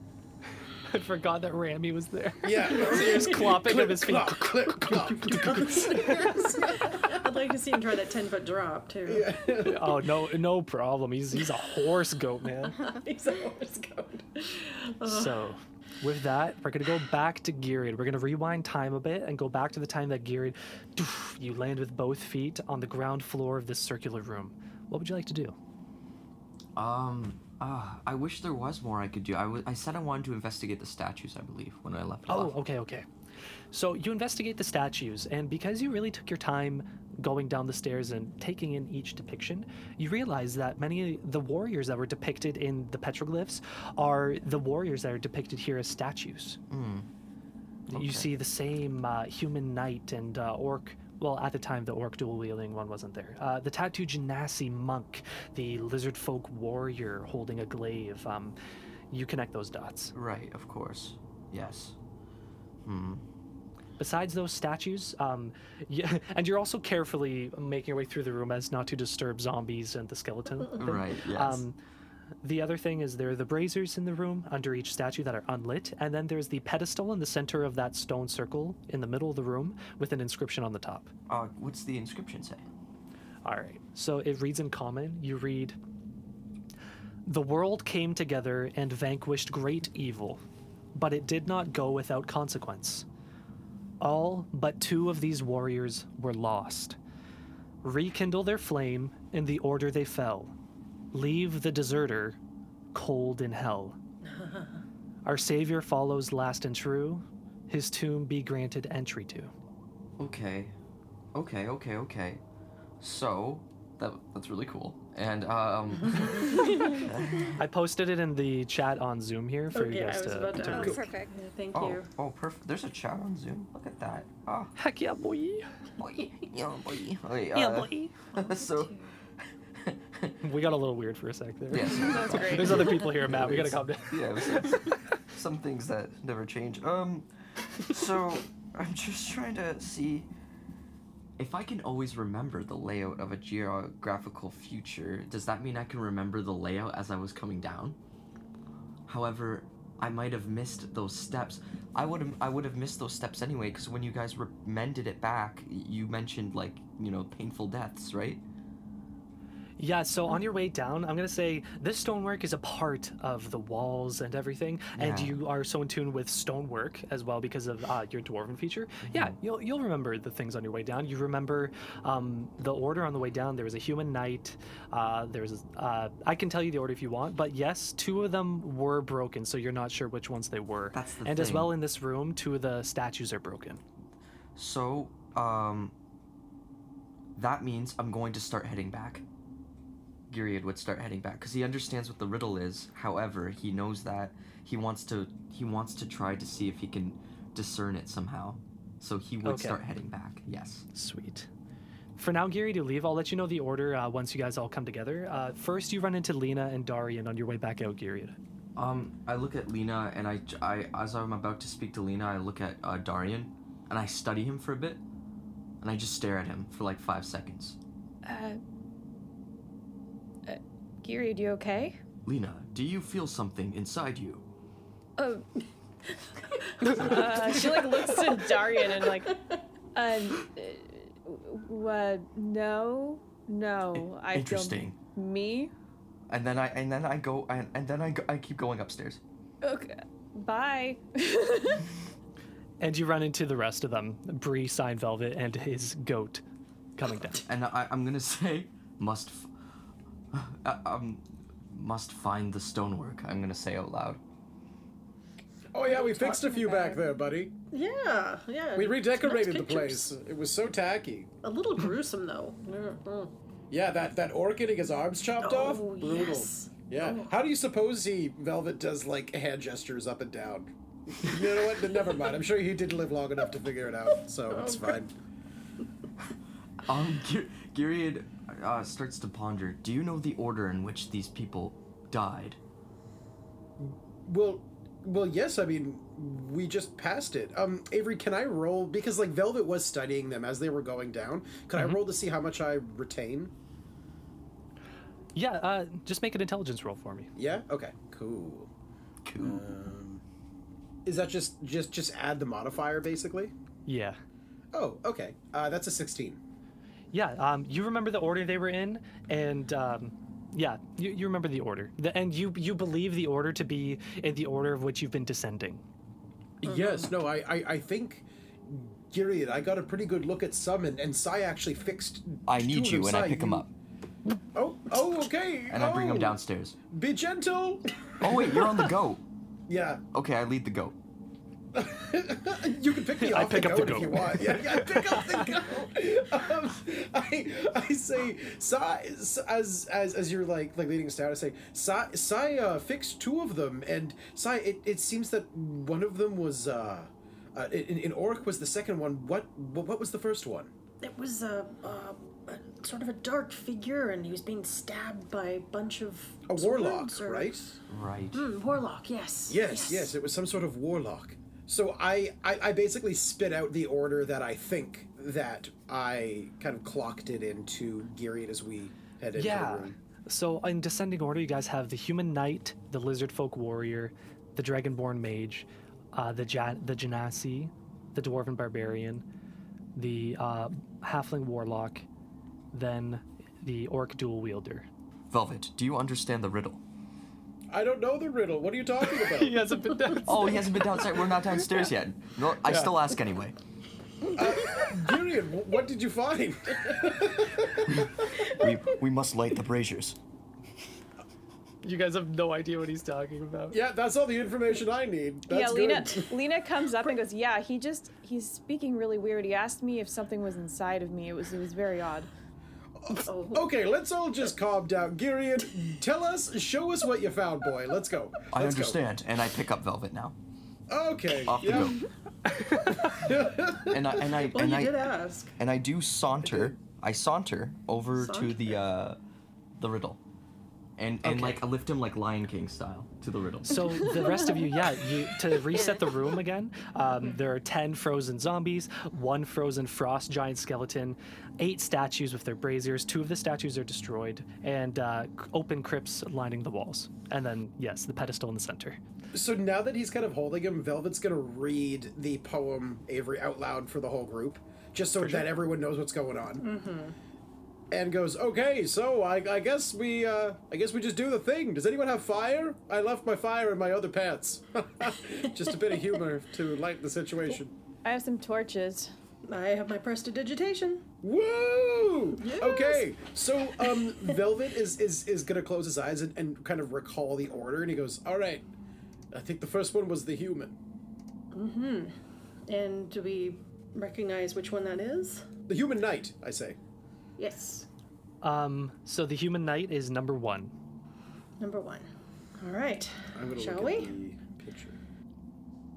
I forgot that Rami was there. Yeah, so you're just clopping of his feet. clop, clip, clop. I'd like to see him try that ten foot drop too. oh no, no problem. He's he's a horse goat, man. He's a horse goat. So, with that, we're gonna go back to Girid. We're gonna rewind time a bit and go back to the time that Girid, doof, you land with both feet on the ground floor of this circular room. What would you like to do? Um, uh, I wish there was more I could do. I said I wanted to investigate the statues, I believe, when I left Oh, off. okay, okay. So you investigate the statues, and because you really took your time going down the stairs and taking in each depiction, you realize that many of the warriors that were depicted in the petroglyphs are the warriors that are depicted here as statues. Okay. You see the same uh, human knight and uh, orc. Well, at the time, the orc dual wielding one wasn't there. Uh, the tattooed genasi monk, the lizard folk warrior holding a glaive. Um, you connect those dots. Right, of course. Yes. Hmm. Besides those statues, um, yeah, and you're also carefully making your way through the room as not to disturb zombies and the skeleton. Right, yes. Um, the other thing is there are the braziers in the room under each statue that are unlit, and then there's the pedestal in the center of that stone circle in the middle of the room with an inscription on the top. uh, what's the inscription say? All right, so it reads in common. You read, The world came together and vanquished great evil, but it did not go without consequence. All but two of these warriors were lost. Rekindle their flame in the order they fell. Leave the deserter cold in hell. Our Savior follows last and true. His tomb be granted entry to. Okay. Okay, okay, okay. So, that that's really cool. And um I posted it in the chat on Zoom here for you guys I was to, about to to Oh, ask. read. perfect. Yeah, thank oh, you. oh perfect. There's a chat on Zoom. Look at that. Oh, Heck yeah, boy. boy. Yeah, boy. Wait, Yeah, uh, boy. so We got a little weird for a sec there. yes. That's great. There's other people here, Matt. We gotta calm down. yeah, some, some things that never change. Um, so I'm just trying to see if I can always remember the layout of a geographical future. Does that mean I can remember the layout as I was coming down? However, I might have missed those steps. I would have I would have missed those steps anyway because when you guys re- mended it back, you mentioned like you know painful deaths, right? Yeah, so on your way down, I'm gonna say this stonework is a part of the walls and everything, and you are so in tune with stonework as well because of uh, your dwarven feature. Yeah, you'll you'll remember the things on your way down. You remember um, the order on the way down. There was a human knight. Uh, there was uh, I can tell you the order if you want, but yes, two of them were broken, so you're not sure which ones they were. That's the and as well in this room, two of the statues are broken. So, um, that means I'm going to start heading back. Gilead would start heading back because he understands what the riddle is. However, he knows that he wants to he wants to try to see if he can discern it somehow. So he would Okay. start heading back. Yes. Sweet. For now, Gary, to leave, I'll let you know the order uh, once you guys all come together. Uh, first, you run into Lena and Darian on your way back out, Gary. Um, I look at Lena and I, I as I'm about to speak to Lena, I look at uh, Darian and I study him for a bit, and I just stare at him for like five seconds. Uh, uh do you okay? Lena, do you feel something inside you? Oh. uh, she like looks to Darian and like, uh, uh, uh no, no. I Interesting. Feel me? And then I and then I go and, and then I go, I keep going upstairs. Okay. Bye. And you run into the rest of them Bree, Sign Velvet, and his goat coming down. And I, I'm gonna say must f- uh, um must find the stonework. I'm gonna say out loud. Oh yeah, we fixed a few back there, buddy. Yeah, yeah. We nice redecorated the place. It was so tacky. A little gruesome though. Yeah. Yeah, that that orc getting his arms chopped off. Oh, Brutal. yes. Yeah. Oh. How do you suppose he Velvet does like hand gestures up and down? you know what? Never mind. I'm sure he didn't live long enough to figure it out, so it's Okay. fine. Um, Gi- Gilead uh, starts to ponder. Do you know the order in which these people died? Well, well, yes. I mean, we just passed it. Um, Avery, can I roll because like Velvet was studying them as they were going down? Could I roll to see how much I retain? Yeah, uh, just make an intelligence roll for me. Yeah. Okay. Cool. Cool. Um, is that just just just add the modifier basically? Yeah. Oh, okay. Uh, that's a sixteen. Yeah, um, you remember the order they were in, and um, yeah, you, you remember the order. The, and you, you believe the order to be in the order of which you've been descending. Yes. No. I I, I think. Gilead, I got a pretty good look at some, and, and Sai actually fixed. I need you, them. and I Sai, pick him up, Oh, oh, okay. and I bring him Oh, downstairs. Be gentle. Oh wait, you're on the goat. yeah. Okay, I lead the goat. you can pick me I pick the up the goat if you want. Yeah, yeah, pick up the goat. Um, I, I say, Sai, as as as you're like like leading us down, I say, Sai, Sai uh, fixed two of them, and Sai, it, it seems that one of them was uh, uh in, in Orc was the second one. What what, what was the first one? It was a, a, a sort of a dark figure, and he was being stabbed by a bunch of A warlock, or- right? Right. Mm, warlock, yes. Yes, yes, it was some sort of warlock. So I, I, I basically spit out the order that I think that I kind of clocked it into Gilead as we head into Yeah. the room. So in descending order, you guys have the human knight, the lizard folk warrior, the dragonborn mage, uh, the ja- the genasi, the dwarven barbarian, the uh, halfling warlock, then the orc dual wielder. Velvet, do you understand the riddle? I don't know the riddle. What are you talking about? He hasn't been down. Oh, he hasn't been downstairs. We're not downstairs yet. No, I still ask anyway. Uh, Gilead, wh- what did you find? We we must light the braziers. You guys have no idea what he's talking about. yeah, that's all the information I need. That's yeah, Lena. good. Lena comes up and goes, "Yeah, he just he's speaking really weird. He asked me if something was inside of me. It was it was very odd." Oh, Okay, let's all just calm down. Gilead, tell us, show us what you found, boy. Let's go. I Let's go. understand, and I pick up Velvet now. Okay. Off the yeah. and I and I well, and you I did ask. and I do saunter. I saunter over to the uh, the riddle, and and Okay. like I lift him like Lion King style to the riddle. So the rest of you, yeah, you to reset the room again. Um, there are ten frozen zombies, one frozen frost giant skeleton, eight statues with their braziers. Two of the statues are destroyed, and uh, open crypts lining the walls. And then yes, the pedestal in the center. So now that he's kind of holding him, Velvet's gonna read the poem Avery out loud for the whole group, just so that everyone knows what's going on. And goes, "Okay, so I, I guess we uh, I guess we just do the thing. Does anyone have fire? I left my fire in my other pants. just a bit of humor to lighten the situation. I have some torches. I have my prestidigitation. Woo! Okay, so um, Velvet is is is gonna close his eyes and, and kind of recall the order, and he goes, "All right, I think the first one was the human, Mm-hmm. And do we recognize which one that is? the human knight." I say. Yes. Um, so the human knight is number one. Number one. All right. I'm gonna Shall look we? at the picture.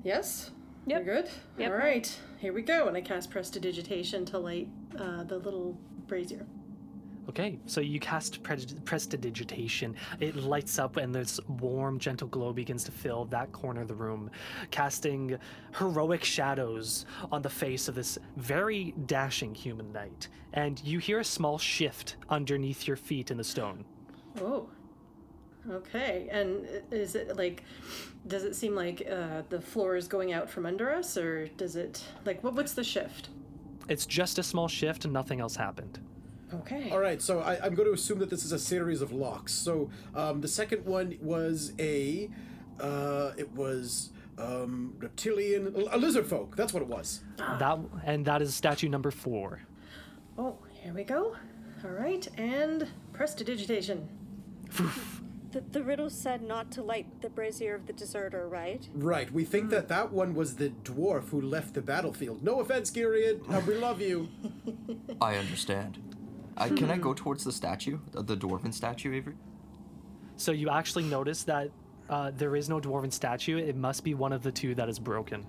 Yes. Yep. We're good. Yep. All right. Here we go. And I cast prestidigitation to light uh, the little brazier. Okay, so you cast prestidigitation. It lights up, and this warm, gentle glow begins to fill that corner of the room, casting heroic shadows on the face of this very dashing human knight. And you hear a small shift underneath your feet in the stone. Oh. Okay. And is it like, does it seem like uh, the floor is going out from under us, or does it like what? What's the shift? It's just a small shift, and nothing else happened. Okay. All right, so I, I'm going to assume that this is a series of locks. So um, the second one was a, uh, it was um, reptilian, a lizard folk. That's what it was. That and that is statue number four. Oh, here we go. All right, and prestidigitation. The, the riddle said not to light the brazier of the deserter, right? Right. We think Hmm. that that one was the dwarf who left the battlefield. No offense, Gyriad. Uh, we love you. I understand. Uh, can I go towards the statue, the, the dwarven statue, Avery? So you actually notice that uh, there is no dwarven statue. It must be one of the two that is broken.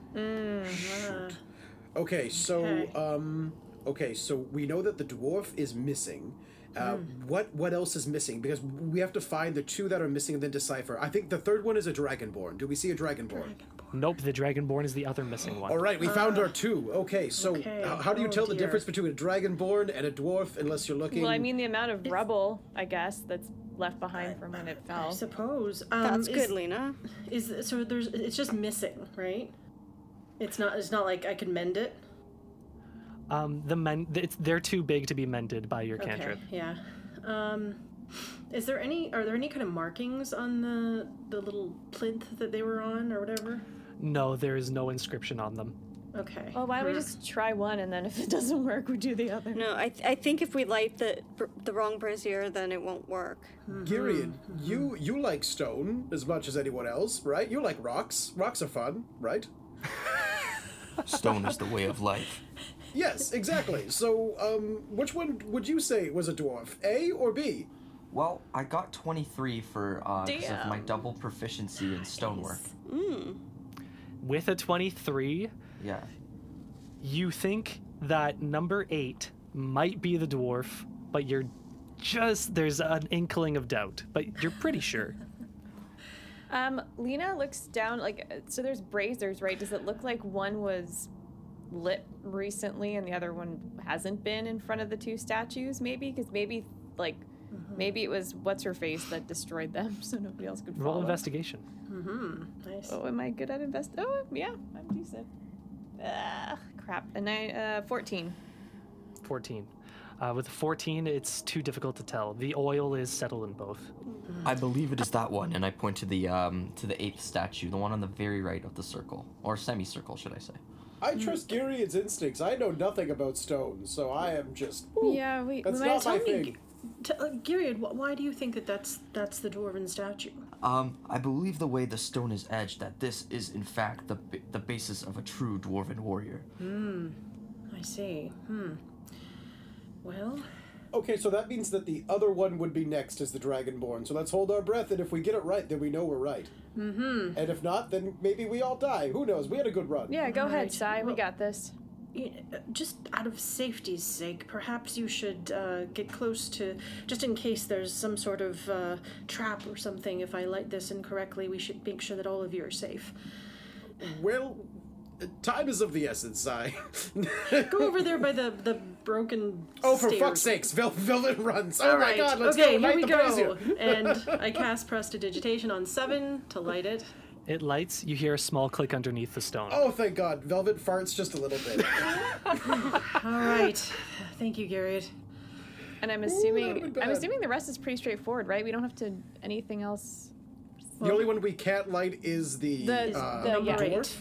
Okay, so Okay. um, okay, so we know that the dwarf is missing. Uh, What what else is missing? Because we have to find the two that are missing and then decipher. I think the third one is a dragonborn. Do we see a dragonborn? Nope, the dragonborn is the other missing one. All right, we found our two. Okay, so okay. h- how do you Oh, tell the dear. difference between a dragonborn and a dwarf unless you're looking? Well, I mean, the amount of rubble, I guess, that's left behind from when it fell. I fell. suppose. Um, That's is, good, Lena. Is so there's it's just missing, right? It's not. It's not like I can mend it. Um, the men, it's, they're too big to be mended by your cantrip. Okay. cantrip. Yeah. Um, is there any? Are there any kind of markings on the the little plinth that they were on or whatever? No, there is no inscription on them. Okay. Well, why don't we just try one, and then if it doesn't work, we do the other. No, I, th- I think if we light the br- the wrong brazier, then it won't work. Gyriad, you you like stone as much as anyone else, right? You like rocks. Rocks are fun, right? Stone is the way of life. Yes, exactly. So, um, which one would you say was a dwarf? A or B? Well, I got 23 for uh 'cause of my double proficiency in stonework. With a 23, Yeah. you think that number eight might be the dwarf, but you're just, there's an inkling of doubt, but you're pretty sure. Um, Lena looks down, like, uh, so there's braziers, right? Does it look like one was lit recently and the other one hasn't been in front of the two statues, maybe? Because maybe, like, maybe it was what's her face that destroyed them, so nobody else could follow. Roll investigation. Mm hmm. Nice. Oh, am I good at invest? Oh, yeah, I'm decent. Ah, crap. And I, uh, 14. 14. Uh, with 14, it's too difficult to tell. The oil is settled in both. I believe it is that one, and I point to the um to the eighth statue, the one on the very right of the circle, or semicircle, should I say? I trust Gyriad's instincts. I know nothing about stones, so I am just. Ooh, Yeah, we, That's we not might my Tell thing. T- uh, Gyriad, wh- why do you think that that's that's the dwarven statue? Um, I believe the way the stone is edged, that this is in fact the ba- the basis of a true dwarven warrior. Hmm. I see. Hmm. Well, Okay, so that means that the other one would be next as the Dragonborn. So let's hold our breath, and if we get it right, then we know we're right. Mm-hmm. And if not, then maybe we all die. Who knows? We had a good run. Yeah, go ahead, Alright, Sai. We got this. Just out of safety's sake, perhaps you should uh, get close to, just in case there's some sort of uh, trap or something. If I light this incorrectly, we should make sure that all of you are safe. Well, time is of the essence, I. Go over there by the the broken. oh, for stairs. fuck's sakes! Vel- Velvet runs. Oh All my right. god, let's okay, go. here Light we go. brazier. and I cast prestidigitation on seven to light it. It lights, you hear a small click underneath the stone. Oh, thank God. Velvet farts just a little bit. All right. Thank you, Garrett. And I'm that'd assuming been I'm bad. assuming the rest is pretty straightforward, right? We don't have to anything else. the only one we can't light is the, The- uh, the- yeah. dwarf.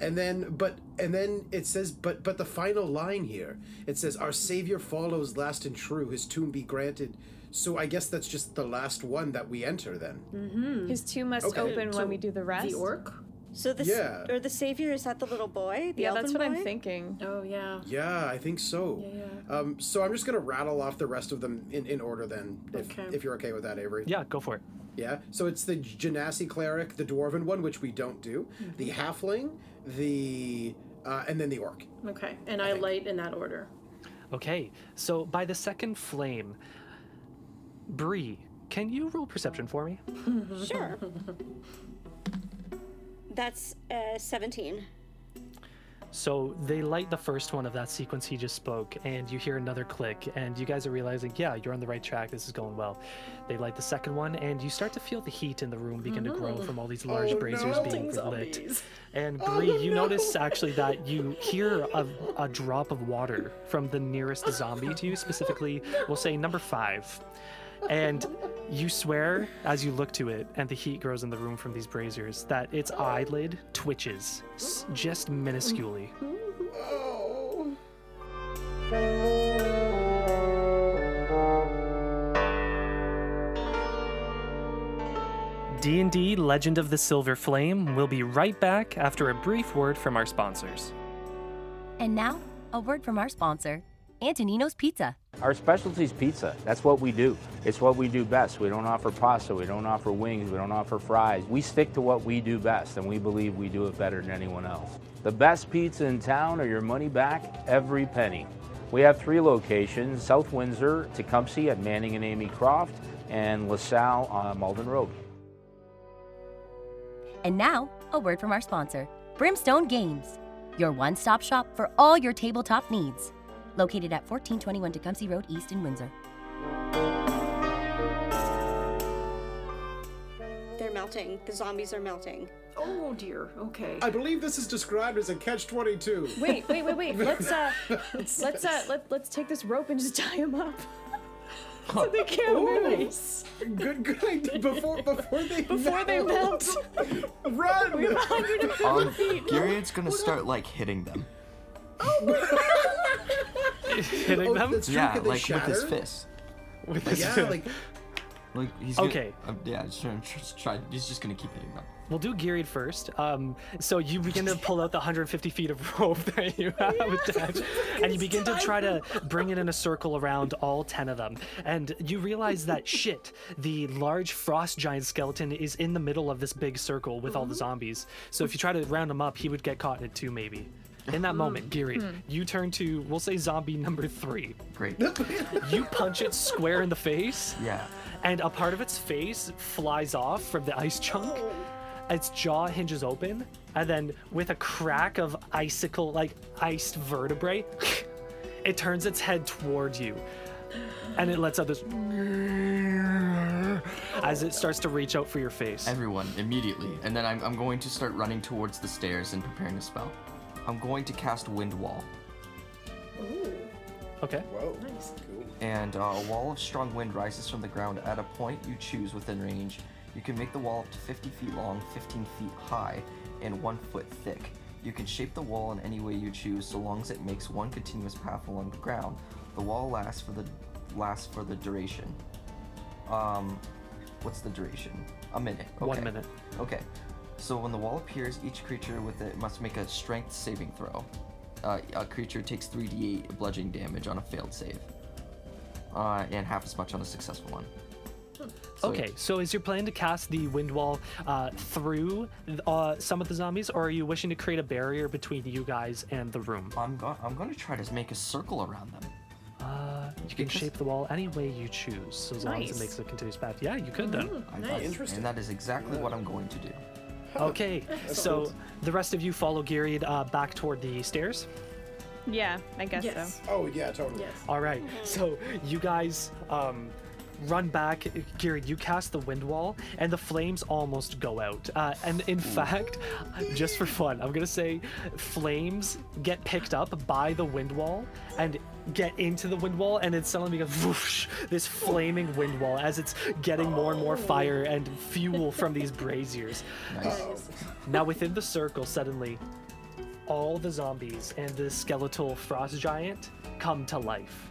And then, but and then it says, but but the final line here, it says, "Our Savior follows last and true; His tomb be granted." So I guess that's just the last one that we enter then. His tomb must Okay, open So when we do the rest. The orc? So the Yeah. or the savior is that the little boy? The Yeah, that's what I'm thinking. Oh, yeah. Yeah, I think so. Yeah, yeah. Um, so I'm just gonna rattle off the rest of them in, in order then, if, Okay. if you're okay with that, Avery. Yeah, go for it. Yeah. So it's the Genasi cleric, the dwarven one, which we don't do, the halfling, the uh, and then the orc. Okay. And I, think. light in that order. Okay, so by the second flame, Bree, can you roll perception for me? Sure. That's uh, 17. So they light the first one of that sequence he just spoke, and you hear another click, and you guys are realizing, yeah, you're on the right track. This is going well. They light the second one, and you start to feel the heat in the room begin to grow from all these large Oh, braziers no. being lit. zombies. And Oh, Bree, you no. notice actually that you hear a, a drop of water from the nearest zombie to you, specifically, we'll say number five. And you swear as you look to it, and the heat grows in the room from these braziers, that its eyelid twitches just minusculely. D&D Legend of the Silver Flame will be right back after a brief word from our sponsors. And now, a word from our sponsor, Antonino's Pizza. Our specialty is pizza. That's what we do. It's what we do best. We don't offer pasta. We don't offer wings. We don't offer fries. We stick to what we do best, and we believe we do it better than anyone else. The best pizza in town or your money back every penny. We have three locations South Windsor, Tecumseh at Manning and Amy Croft, and LaSalle on Malden Road. And now, a word from our sponsor, Brimstone Games, your one stop shop for all your tabletop needs. Located at 1421 Tecumseh Road East in Windsor. They're melting. The zombies are melting. Oh, dear. Okay. I believe this is described as a catch twenty two. Wait, wait, wait, wait. Let's uh, let's uh, let let's take this rope and just tie him up. so they can't move. Good, good idea. Before before they Before they melt. run. Um, Garian's gonna start like hitting them. Hitting Oh, them? that's true. Yeah, Could they like with his fist. With Like, this- Yeah, like Like he's gonna- Okay. um, yeah, just trying, just try. He's just gonna keep hitting them. We'll do Geared first. Um, so you begin to pull out the 150 feet of rope that you have attached, and you begin to try to bring it in a circle around all 10 of them. And you realize that shit, the large frost giant skeleton is in the middle of this big circle with all the zombies. So if you try to round him up, he would get caught in it too, maybe. In that moment, mm. Geary, hmm. you turn to, we'll say zombie number three. Great. You punch it square in the face, Yeah. and a part of its face flies off from the ice chunk. Oh. Its jaw hinges open, and then with a crack of icicle, like iced vertebrae, it turns its head toward you, and it lets out this oh. as it starts to reach out for your face. Everyone immediately, and then I'm, I'm going to start running towards the stairs and preparing a spell. I'm going to cast Wind Wall, Okay. whoa. Nice. Cool. and uh, a wall of strong wind rises from the ground at a point you choose within range. You can make the wall up to 50 feet long, 15 feet high, and 1 foot thick. You can shape the wall in any way you choose so long as it makes one continuous path along the ground. The wall lasts for the lasts for the duration. Um what's the duration? A minute. One minute. Okay. So when the wall appears, each creature with it must make a strength saving throw. Uh, a creature takes 3d8 bludgeoning damage on a failed save. Uh, and half as much on a successful one. So- Okay, so is your plan to cast the wind wall uh, through uh, some of the zombies, or are you wishing to create a barrier between you guys and the room? I'm, go- I'm going to try to make a circle around them. Uh, you can Because- shape the wall any way you choose, so as long as it makes a continuous path. Yeah, you could then. I Nice. thought- Interesting. And that is exactly what I'm going to do. Okay, so cool. the rest of you follow Giriad uh, back toward the stairs. Yeah, I guess Yes. so. Oh yeah, totally. Yes. All right, so you guys um, run back. Gary, you cast the wind wall, and the flames almost go out. Uh, and in fact, just for fun, I'm gonna say flames get picked up by the wind wall and get into the wind wall, and it suddenly becomes whoosh, this flaming wind wall as it's getting more and more fire and fuel from these braziers. Nice. Now, within the circle, suddenly, all the zombies and the skeletal frost giant come to life.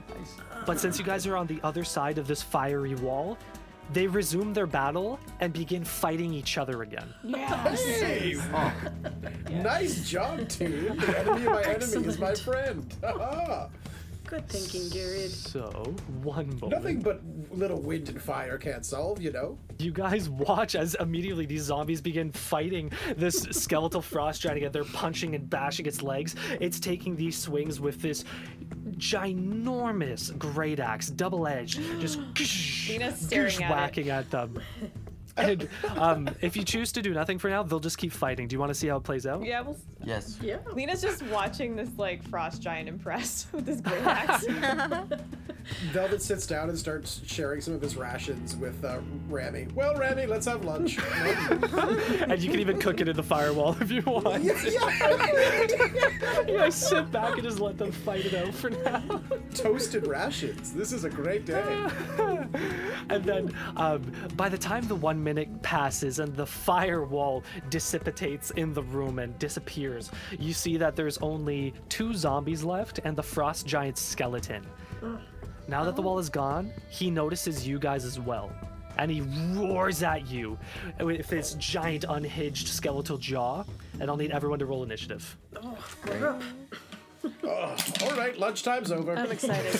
But since you guys are on the other side of this fiery wall, they resume their battle and begin fighting each other again. Hey! Nice job, dude. The enemy of my enemy is my friend. Haha. Good thinking, Jared. So, one moment. Nothing but little wind and fire can't solve, you know? You guys watch as immediately these zombies begin fighting this skeletal frost giant again. They're punching and bashing its legs. It's taking these swings with this ginormous great axe, double edged, just Lena's staring at it. whacking at them. And um, if you choose to do nothing for now, they'll just keep fighting. Do you want to see how it plays out? Yeah, well, Yes. Yeah. Lena's just watching this like frost giant impressed with this great axe. Velvet sits down and starts sharing some of his rations with uh, Rami. Well, Rami, let's have lunch. And you can even cook it in the firewall if you want. yeah, yeah. You guys sit back and just let them fight it out for now. Toasted rations. This is a great day. and then um, by the time the one minute passes and the firewall dissipates in the room and disappears, you see that there's only two zombies left and the frost giant's skeleton. Now that the wall is gone, he notices you guys as well. And he roars at you with his giant unhinged skeletal jaw. And I'll need everyone to roll initiative. We're up. Oh, all right, lunchtime's over. I'm excited.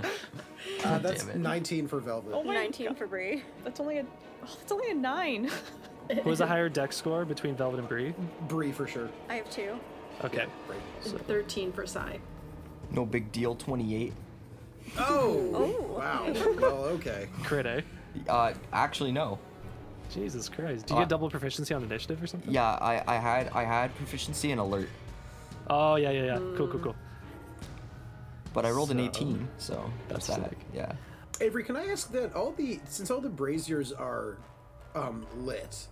Uh, that's Damn it. 19 for Velvet. Oh my 19 for Bree. That's only a. Oh, that's only a nine. Who has a higher dex score between Velvet and Bree? Bree for sure. I have two. Okay. And 13 for Sai. No big deal. 28. Oh, wow. Well, okay. Crit, eh? Uh, actually no. Jesus Christ. Do you Uh, get double proficiency on initiative or something? Yeah, I, I had I had proficiency and alert, Oh, yeah, yeah, yeah. Cool, cool, cool. But I rolled an 18, so that's that's that. sick. Yeah. Avery, can I ask that all the since all the braziers are um, lit,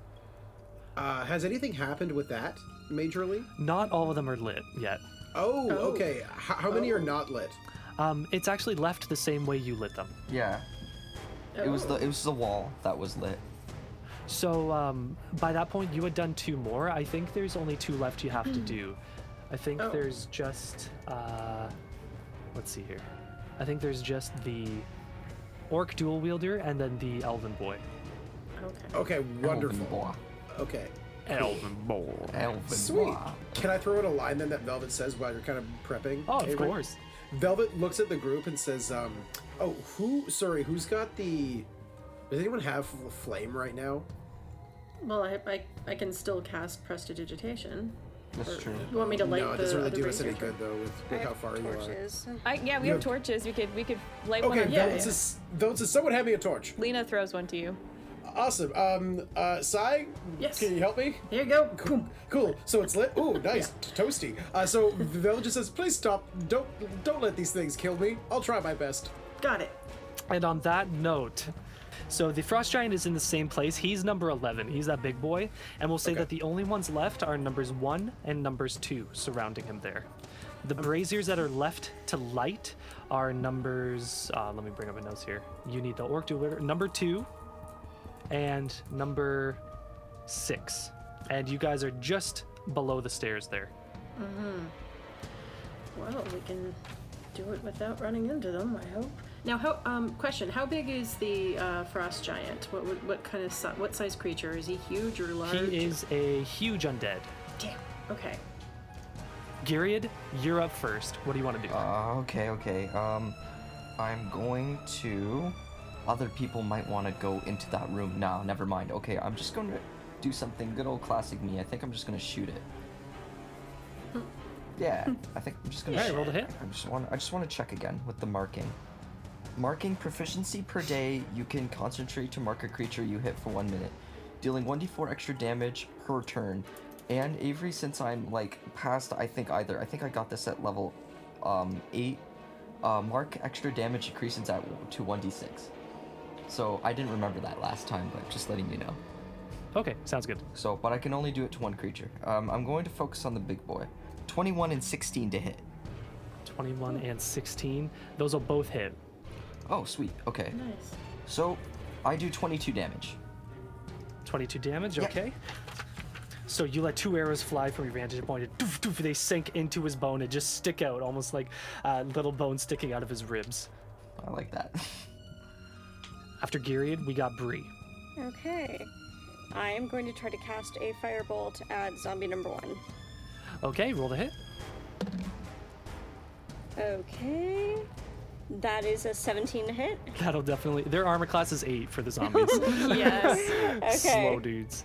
uh, has anything happened with that majorly? Not all of them are lit yet. Oh, Oh. okay. H- how many are not lit? Um, it's actually left the same way you lit them. Yeah. It was the it was the wall that was lit. So um, by that point, you had done two more. I think there's only two left you have to do. I think Oh. there's just uh, let's see here. I think there's just the orc dual wielder and then the elven boy. Okay. Okay, wonderful. Elven boy. Okay, Elven boy. Elven sweet. boy. Can I throw in a line then that Velvet says while you're kind of prepping? Oh, of Avery? course. Velvet looks at the group and says, um, "Oh, who? Sorry, who's got the? Does anyone have a flame right now? Well, I, I, I can still cast Prestidigitation. That's Or- true. You want me to light no, it the doesn't really other do us any good though with, I with how have far you are. torches. I, yeah, we You have have- torches. We could we could light one Okay, on. Yeah, Velvet yeah. says, Velvet someone hand me a torch. Lena throws one to you. Awesome. Um, uh, Sai, Yes. can you help me? Here you go. Cool. Cool. So it's lit. Ooh, nice, toasty. Uh, so Velvet just says, please stop. Don't don't let these things kill me. I'll try my best. Got it. And on that note, so the frost giant is in the same place. He's number 11. He's that big boy. And we'll say Okay. that the only ones left are numbers 1 and numbers 2 surrounding him there. The braziers that are left to light are numbers. Uh, let me bring up my notes here. You need the orc dueler. Number 2 and number 6. And you guys are just below the stairs there. Well, we can do it without running into them. I hope. Now, how? Um, question: How big is the uh, frost giant? What what, what kind of si- what size creature is he? Huge or large? He is a huge undead. Damn. Okay. Gyriad, you're up first. What do you want to do? Uh, okay, okay. Um, I'm going to. Other people might want to go into that room. No, never mind. Okay, I'm just going to do something good old classic me. I think I'm just going to shoot it. Yeah, I think I'm just gonna. Alright, roll to it. hit. I just want. I just want to check again with the marking. Marking proficiency per day. You can concentrate to mark a creature you hit for one minute, dealing 1d4 extra damage per turn. And Avery, since I'm like past, I think either. I think I got this at level um eight. uh, mark extra damage increases at to 1d6. So I didn't remember that last time, but just letting you know. Okay, sounds good. So, but I can only do it to one creature. Um, I'm going to focus on the big boy. 21 and 16 to hit. 21 and 16. Those will both hit. Oh, sweet. Okay. Nice. So, I do 22 damage. 22 damage, Yeah. okay. So you let two arrows fly from your vantage point. And doof, doof, they sink into his bone and just stick out, almost like uh, little bones sticking out of his ribs. I like that. After Gyriad, we got Bree. Okay. I am going to try to cast a firebolt at zombie number one. Okay, roll the hit. Okay. That is a 17 to hit. That'll definitely. Their armor class is 8 for the zombies. Yes. Okay. Slow dudes.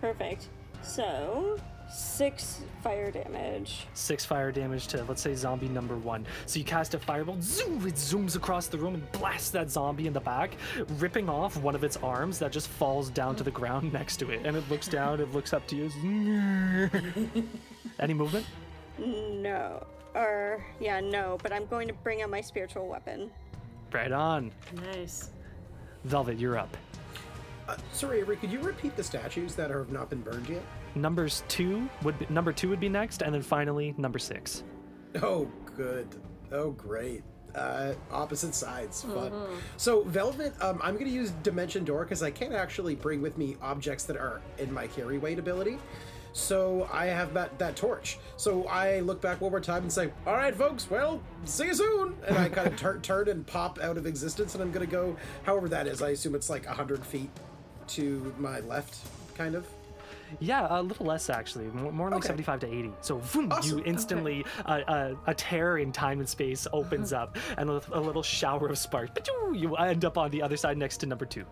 Perfect. So, six fire damage. Six fire damage to, let's say, zombie number one. So you cast a fireball, zoom, it zooms across the room and blasts that zombie in the back, ripping off one of its arms that just falls down to the ground next to it. And it looks down, it looks up to you. Any movement? No. Or, yeah, no, but I'm going to bring out my spiritual weapon. Right on. Nice. Velvet, you're up. Uh, sorry, Avery, could you repeat the statues that have not been burned yet? Numbers two would be, number two would be next, and then finally number six. Oh, good. Oh, great. Uh, opposite sides. Fun. So, Velvet, um, I'm going to use Dimension Door because I can't actually bring with me objects that are in my carry weight ability. So, I have that, that torch. So, I look back one more time and say, All right, folks, well, see you soon. And I kind of tur- turn and pop out of existence, and I'm going to go, however that is. I assume it's like 100 feet to my left, kind of. Yeah, a little less actually, more, more like Okay. 75 to 80. So boom, Awesome, you instantly uh, uh, a tear in time and space opens up, and a, a little shower of sparks. Pachoo! You end up on the other side next to number two.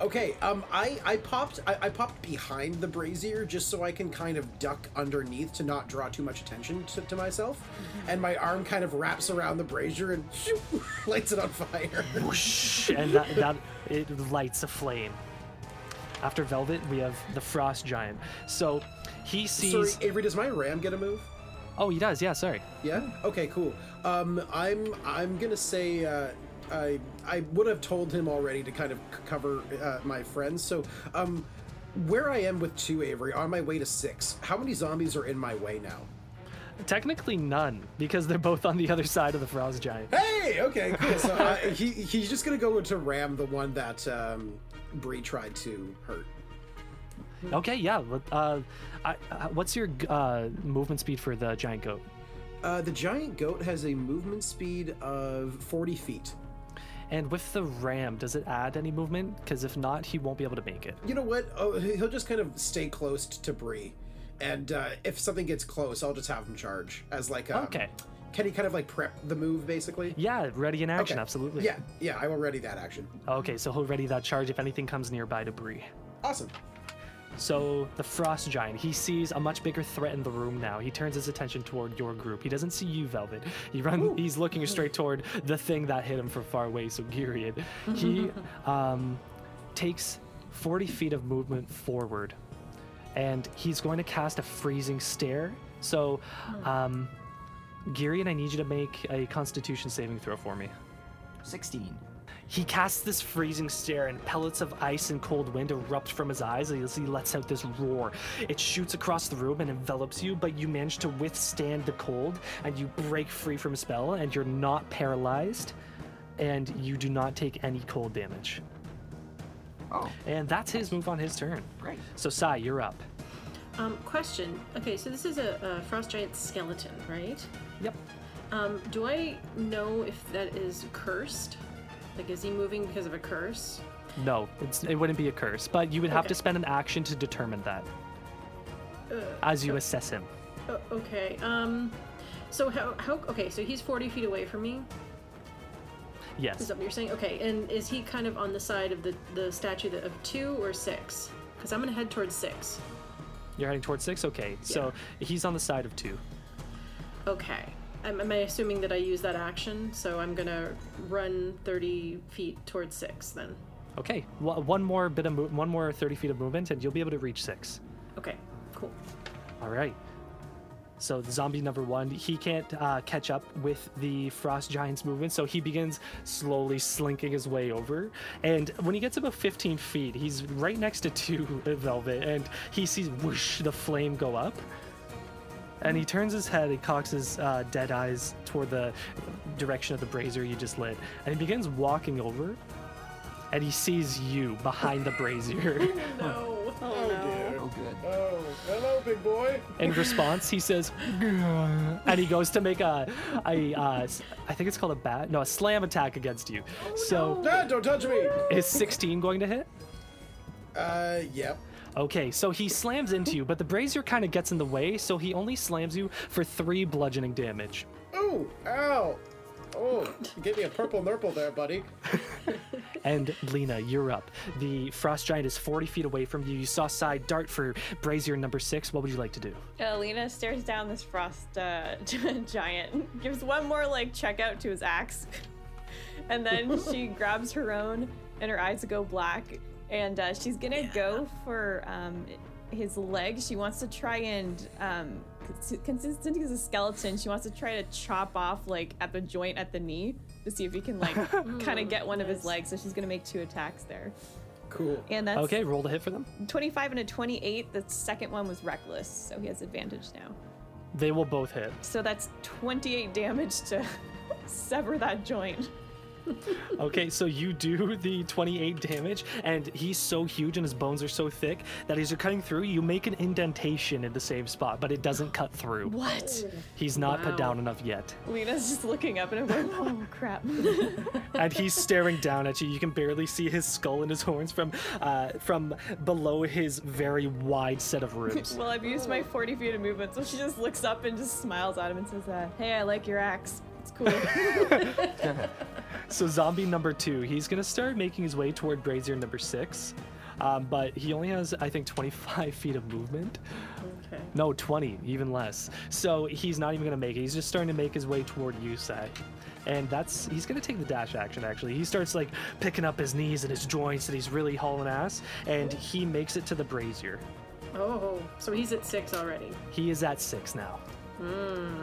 Okay, um, I I popped I, I popped behind the brazier just so I can kind of duck underneath to not draw too much attention to, to myself, and my arm kind of wraps around the brazier and shoo, lights it on fire. Whoosh, and that, that it lights a flame. After Velvet, we have the Frost Giant. So he sees. Sorry. Avery, does my ram get a move? Oh, he does. Yeah, sorry. Yeah. Okay. Cool. Um, I'm I'm gonna say uh, I I would have told him already to kind of cover uh, my friends. So um, where I am with two Avery on my way to six. How many zombies are in my way now? Technically none, because they're both on the other side of the Frost Giant. Hey, okay, cool. So uh, he he's just gonna go to ram the one that um, Bree tried to hurt. Okay, yeah. Uh, I, uh, what's your uh, movement speed for the giant goat? Uh, the giant goat has a movement speed of forty feet. And with the ram, does it add any movement? Because if not, he won't be able to make it. You know what? Oh, he- he'll just kind of stay close to Bree, and uh, if something gets close, I'll just have him charge as like um, Okay. Can he kind of like prep the move basically? Yeah, ready in action, Okay. absolutely. Yeah, yeah. I will ready that action. Okay, so he'll ready that charge if anything comes nearby to Bree. Awesome. So the frost giant, he sees a much bigger threat in the room now. He turns his attention toward your group. He doesn't see you, Velvet. He run. He's looking straight toward the thing that hit him from far away. So Gyriad, he um, takes 40 feet of movement forward, and he's going to cast a freezing stare. So, um, Gyriad, I need you to make a Constitution saving throw for me. 16. He casts this freezing stare, and pellets of ice and cold wind erupt from his eyes as he lets out this roar. It shoots across the room and envelops you, but you manage to withstand the cold, and you break free from a spell, and you're not paralyzed, and you do not take any cold damage. Oh, And that's his move on his turn. great. So, Sai, you're up. Um, question. Okay, so this is a, a frost giant skeleton, right? Yep. Um, do I know if that is cursed? Like, is he moving because of a curse? No, it's, it wouldn't be a curse, but you would have to spend an action to determine that Uh, as you assess him. o- okay. Um, so how how? Okay, so he's forty feet away from me. Yes. Is that what you're saying? Okay, and is he kind of on the side of the the statue that, of two or six? Because I'm gonna head towards six. You're heading towards six? Okay. So he's on the side of two. Okay. Am, am I assuming that I use that action? So I'm gonna run 30 feet towards six then. Okay, wha- one more bit of mo- one more 30 feet of movement, and you'll be able to reach six. Okay, cool. All right. So zombie number one, he can't uh, catch up with the frost giant's movement, so he begins slowly slinking his way over. And when he gets about 15 feet, he's right next to two Velvet, and he sees whoosh the flame go up. And he turns his head and cocks his uh, dead eyes toward the direction of the brazier you just lit, and he begins walking over. And he sees you behind the brazier. No. Oh, no. Oh, good. Oh, hello, big boy. In response, he says, and he goes to make a, a uh, s- I think it's called a bat, no, a slam attack against you. so Dad, don't touch me. is 16 going to hit? Uh, yep. Okay, so he slams into you, but the brazier kind of gets in the way, so he only slams you for three bludgeoning damage. Oh, ow. Oh, you gave me a purple nurple there, buddy. And Lena, you're up. The frost giant is 40 feet away from you. You saw Sai dart for brazier number six. What would you like to do? Lena stares down this frost uh, giant, gives one more like check out to his axe, and then she grabs her own, and her eyes go black, and uh, she's gonna go for um, his leg. She wants to try and um, cons- consistent as a skeleton. She wants to try to chop off like at the joint at the knee to see if he can like kind of get one of his legs. So she's gonna make two attacks there, Cool. and that's Okay, roll to hit for them. 25 and a 28. The second one was reckless, so he has advantage now. They will both hit. So that's 28 damage to sever that joint. Okay, so you do the 28 damage, and he's so huge and his bones are so thick that as you're cutting through, you make an indentation in the same spot, but it doesn't cut through. What? He's not Wow. put down enough yet. Lena's just looking up and I'm like, oh crap. and he's staring down at you. You can barely see his skull and his horns from uh, from below his very wide set of ribs. well, I've used my 40 feet of movement, so she just looks up and just smiles at him and says, uh, hey, I like your axe. It's cool. So zombie number two, he's gonna start making his way toward brazier number six. Um, but he only has, I think, 25 feet of movement. Okay. No, 20, even less. So he's not even gonna make it. He's just starting to make his way toward Yusai. And that's he's gonna take the dash action actually. He starts like picking up his knees and his joints and he's really hauling ass. And he makes it to the brazier. Oh, so he's at six already. He is at six now.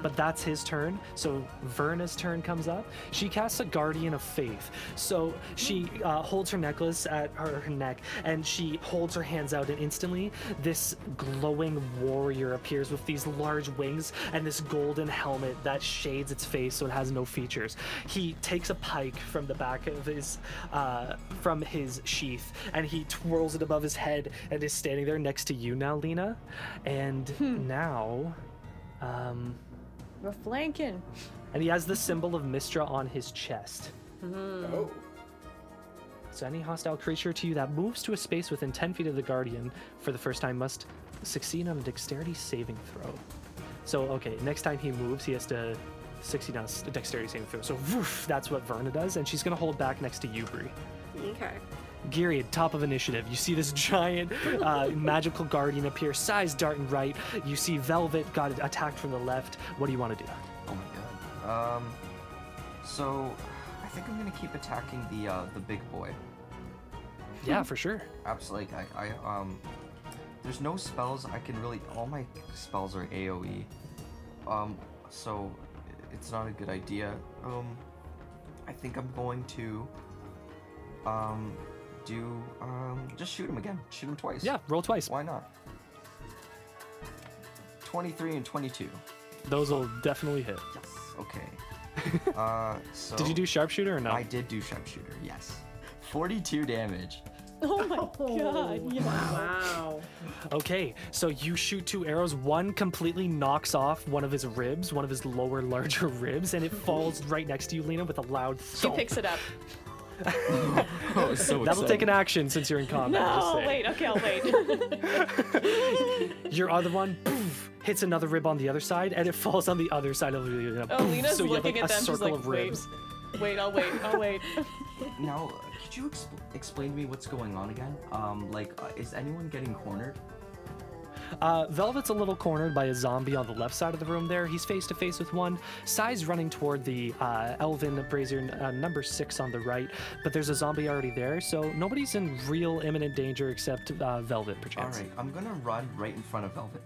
But that's his turn. So Verna's turn comes up. She casts a Guardian of Faith. So she uh, holds her necklace at her, her neck and she holds her hands out, and instantly this glowing warrior appears with these large wings and this golden helmet that shades its face so it has no features. He takes a pike from the back of his uh, from his sheath and he twirls it above his head and is standing there next to you now, Lena. And now. Um, We're flanking. and he has the symbol of Mystra on his chest. Oh. So any hostile creature to you that moves to a space within 10 feet of the Guardian for the first time must succeed on a dexterity saving throw. So, okay, next time he moves, he has to succeed on a s- dexterity saving throw. So, woof, that's what Verna does, and she's going to hold back next to you, Bree. Gilead, top of initiative. You see this giant uh, magical guardian appear, Sai's darting right. You see Velvet got attacked from the left. What do you want to do? Oh my god. Um, so I think I'm gonna keep attacking the uh, the big boy. Yeah, for sure. Absolutely. I, I um, there's no spells I can really. All my spells are AOE. Um, so it's not a good idea. Um, I think I'm going to um do um just shoot him again. Shoot him twice. Yeah, roll twice. Why not? 23 and 22. Those will definitely hit. Yes. Okay. uh, so Did you do sharpshooter or no? I did do sharpshooter. Yes. 42 damage. Oh my god. Yeah. Wow. Okay, so you shoot two arrows. One completely knocks off one of his ribs, one of his lower, larger ribs, and it falls right next to you, Lena, with a loud She picks it up. Oh, so That'll take an action since you're in combat. No, saying. wait, okay, I'll wait. Your other one poof, hits another rib on the other side, and it falls on the other side of the. Oh, Lena's so you have like at a them. Circle like, of ribs. wait, I'll wait, I'll wait. Now, uh, could you expl- explain to me what's going on again? Um, like, uh, is anyone getting cornered? Uh, Velvet's a little cornered by a zombie on the left side of the room there. He's face to face with one. Sai's running toward the uh, Elven Brazier uh, number six on the right, but there's a zombie already there, so nobody's in real imminent danger except uh, Velvet, All perchance. right, I'm gonna run right in front of Velvet.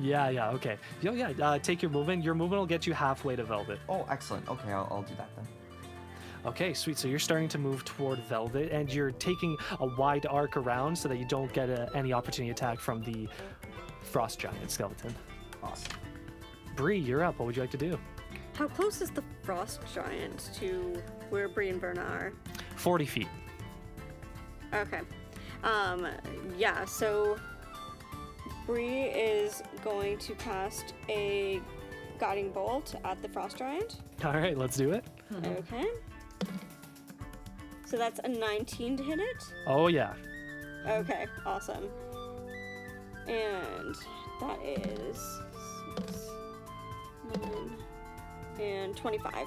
Yeah, yeah, okay. Yo, yeah, uh, take your movement. Your movement will get you halfway to Velvet. Oh, excellent. Okay, I'll, I'll do that then. Okay, sweet. So you're starting to move toward Velvet, and you're taking a wide arc around so that you don't get a, any opportunity attack from the Frost Giant skeleton. Awesome. Bree, you're up. What would you like to do? How close is the frost giant to where Bree and Verna are? 40 feet. Okay. Um, yeah, so Bree is going to cast a guiding bolt at the frost giant. All right, let's do it. Okay. So that's a 19 to hit it. Oh, yeah. Okay, awesome. And that is six, nine, and 25.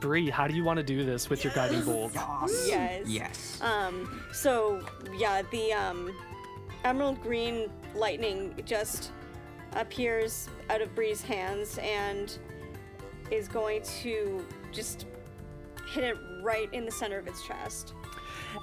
Bree, how do you want to do this with your guiding bolt? Yes. Yes. Um, so yeah, the um, emerald green lightning just appears out of Bree's hands and is going to just hit it right in the center of its chest.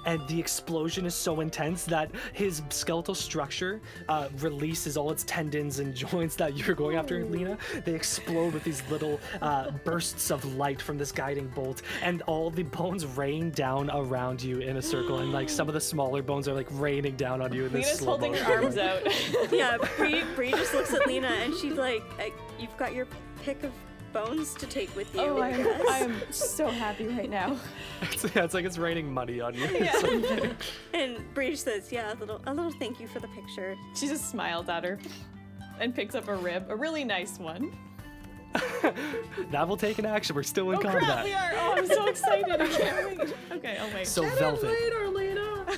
And the explosion is so intense that his skeletal structure uh, releases all its tendons and joints that you're going after, Lena. They explode with these little uh, bursts of light from this guiding bolt, and all the bones rain down around you in a circle, and like some of the smaller bones are like raining down on you in this Lena's slow holding her arms out. yeah, Bree, Bree just looks at Lena and she's like, "Uh, "You've got your pick of bones to take with you." oh, I am. I am so happy right now. It's, yeah, it's like it's raining money on you. Yeah. And Bree just says, "Yeah, a little, a little thank you for the picture." She just smiles at her and picks up a rib, a really nice one. that will take an action. We're still in Oh combat. crap, we are! Oh, I'm so excited. I can't wait. Okay, I'll wait. So Velvet. Later, Lena.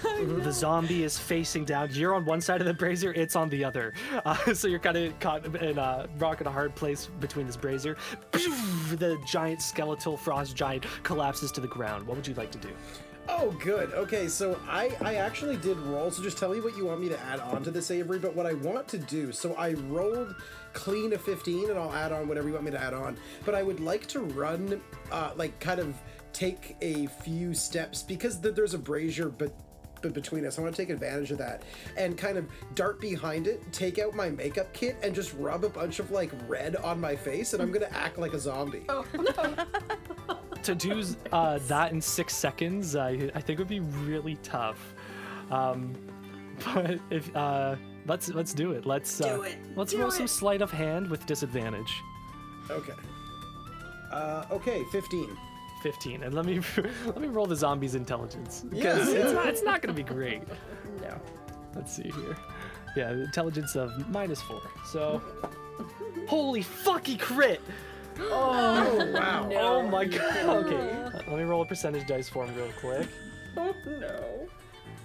The zombie is facing down. You're on one side of the brazier, it's on the other. Uh, so you're kind of caught in a rock in a hard place between this brazier. The giant skeletal frost giant collapses to the ground. What would you like to do? Oh, good. Okay, so I, I actually did roll, so just tell me what you want me to add on to this, Avery. But what I want to do, so I rolled clean a 15, and I'll add on whatever you want me to add on. But I would like to run, uh, like, kind of take a few steps because th- there's a brazier, but. But between us, I want to take advantage of that and kind of dart behind it, take out my makeup kit, and just rub a bunch of like red on my face, and I'm gonna act like a zombie. To do uh, that in six seconds, I, I think would be really tough. Um, but if uh, let's let's do it. Let's uh, Do it. let's Do roll some sleight of hand with disadvantage. Okay. Uh, okay, 15. 15 and let me let me roll the zombie's intelligence because Yeah. it's not it's not to be great No. let's see here yeah the intelligence of minus four so holy fucky crit oh, oh, wow. oh my god okay let me roll a percentage dice for him real quick Oh no.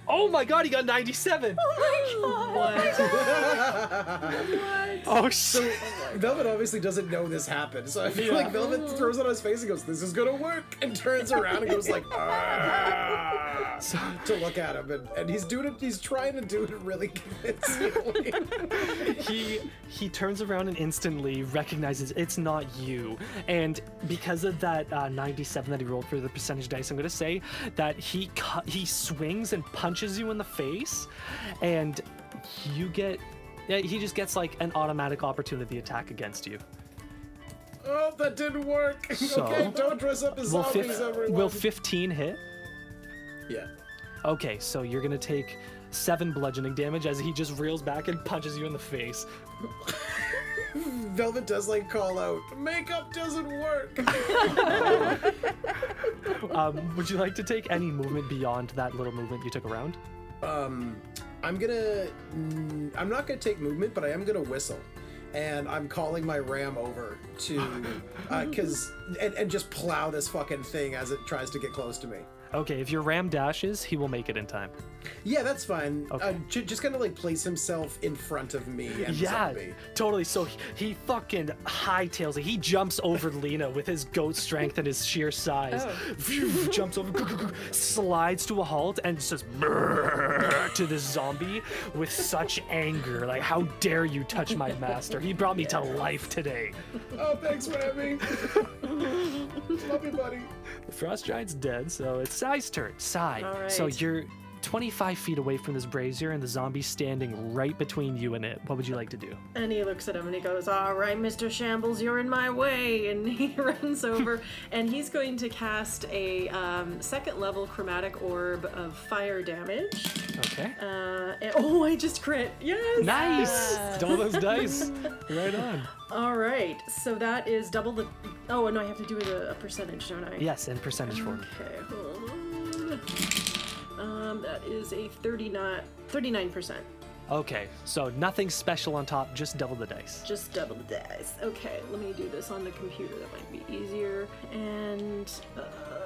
Oh my god he got 97 oh my god! what? Oh shit Velvet obviously doesn't know this happened, so I feel like Velvet throws it on his face and goes, "This is gonna work," and turns around and goes like, "Ah," to look at him, and, and he's doing it. He's trying to do it really convincingly. he he turns around and instantly recognizes it's not you and because of that uh, 97 that he rolled for the percentage dice i'm going to say that he cu- he swings and punches you in the face and you get. He just gets like an automatic opportunity attack against you. oh, that didn't work. So? okay, don't dress up as Will, zombies, fif- will 15 hit? yeah. Okay, so you're gonna take seven bludgeoning damage as he just reels back and punches you in the face. Velvet does like call out, "Makeup doesn't work." Um, would you like to take any movement beyond that little movement you took around? um, I'm gonna. mm, I'm not gonna take movement, but I am gonna whistle. And I'm calling my ram over to, uh, cause, and, and just plow this fucking thing as it tries to get close to me. Okay, if your ram dashes, he will make it in time. Yeah, that's fine. Okay. Uh, j- just kind of like place himself in front of me and Yeah, zombie. totally. So he, he fucking hightails it. He jumps over Lena with his goat strength and his sheer size. Phew, jumps over, slides to a halt, and says to this zombie with such anger. Like, how dare you touch my master? He brought me to life today. Oh, thanks, Rammy. Love you, buddy. The frost giant's dead, so it's Sai's turn. Sai. All So you're 25 feet away from this brazier and the zombie standing right between you and it. What would you like to do? And he looks at him and he goes, All right, Mr. Shambles, you're in my way. And he runs over and he's going to cast a um, second level chromatic orb of fire damage. Okay. Uh, and- oh, I just crit. Yes. Nice! Double those dice. Right on. All right. So that is double the. Oh, no, I have to do a, a percentage, don't I? Yes, in percentage form. Okay, hold on. Um, that is a 39, 39%. Okay, so nothing special on top, just double the dice. Just double the dice. Okay, let me do this on the computer. That might be easier. And uh,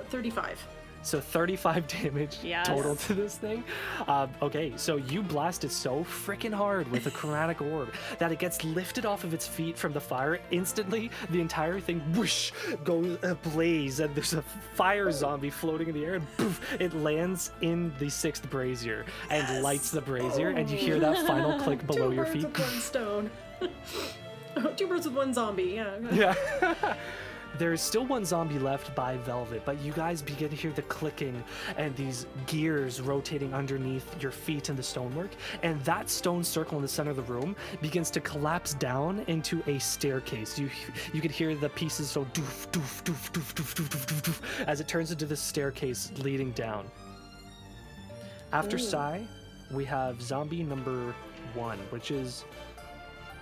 35. So 35 damage Yes. total to this thing. Um, okay, so you blast it so freaking hard with a chromatic orb that it gets lifted off of its feet from the fire. Instantly, the entire thing whoosh goes ablaze, and there's a fire zombie floating in the air, and poof, it lands in the sixth brazier and lights the brazier, and you hear that final click below Two your birds feet. with one stone. Two birds with one zombie. Yeah. Yeah. There's still one zombie left by Velvet, but you guys begin to hear the clicking and these gears rotating underneath your feet in the stonework, and that stone circle in the center of the room begins to collapse down into a staircase. You you could hear the pieces so doof doof doof doof doof doof doof, doof, doof as it turns into this staircase leading down. After Ooh. We have zombie number one, which is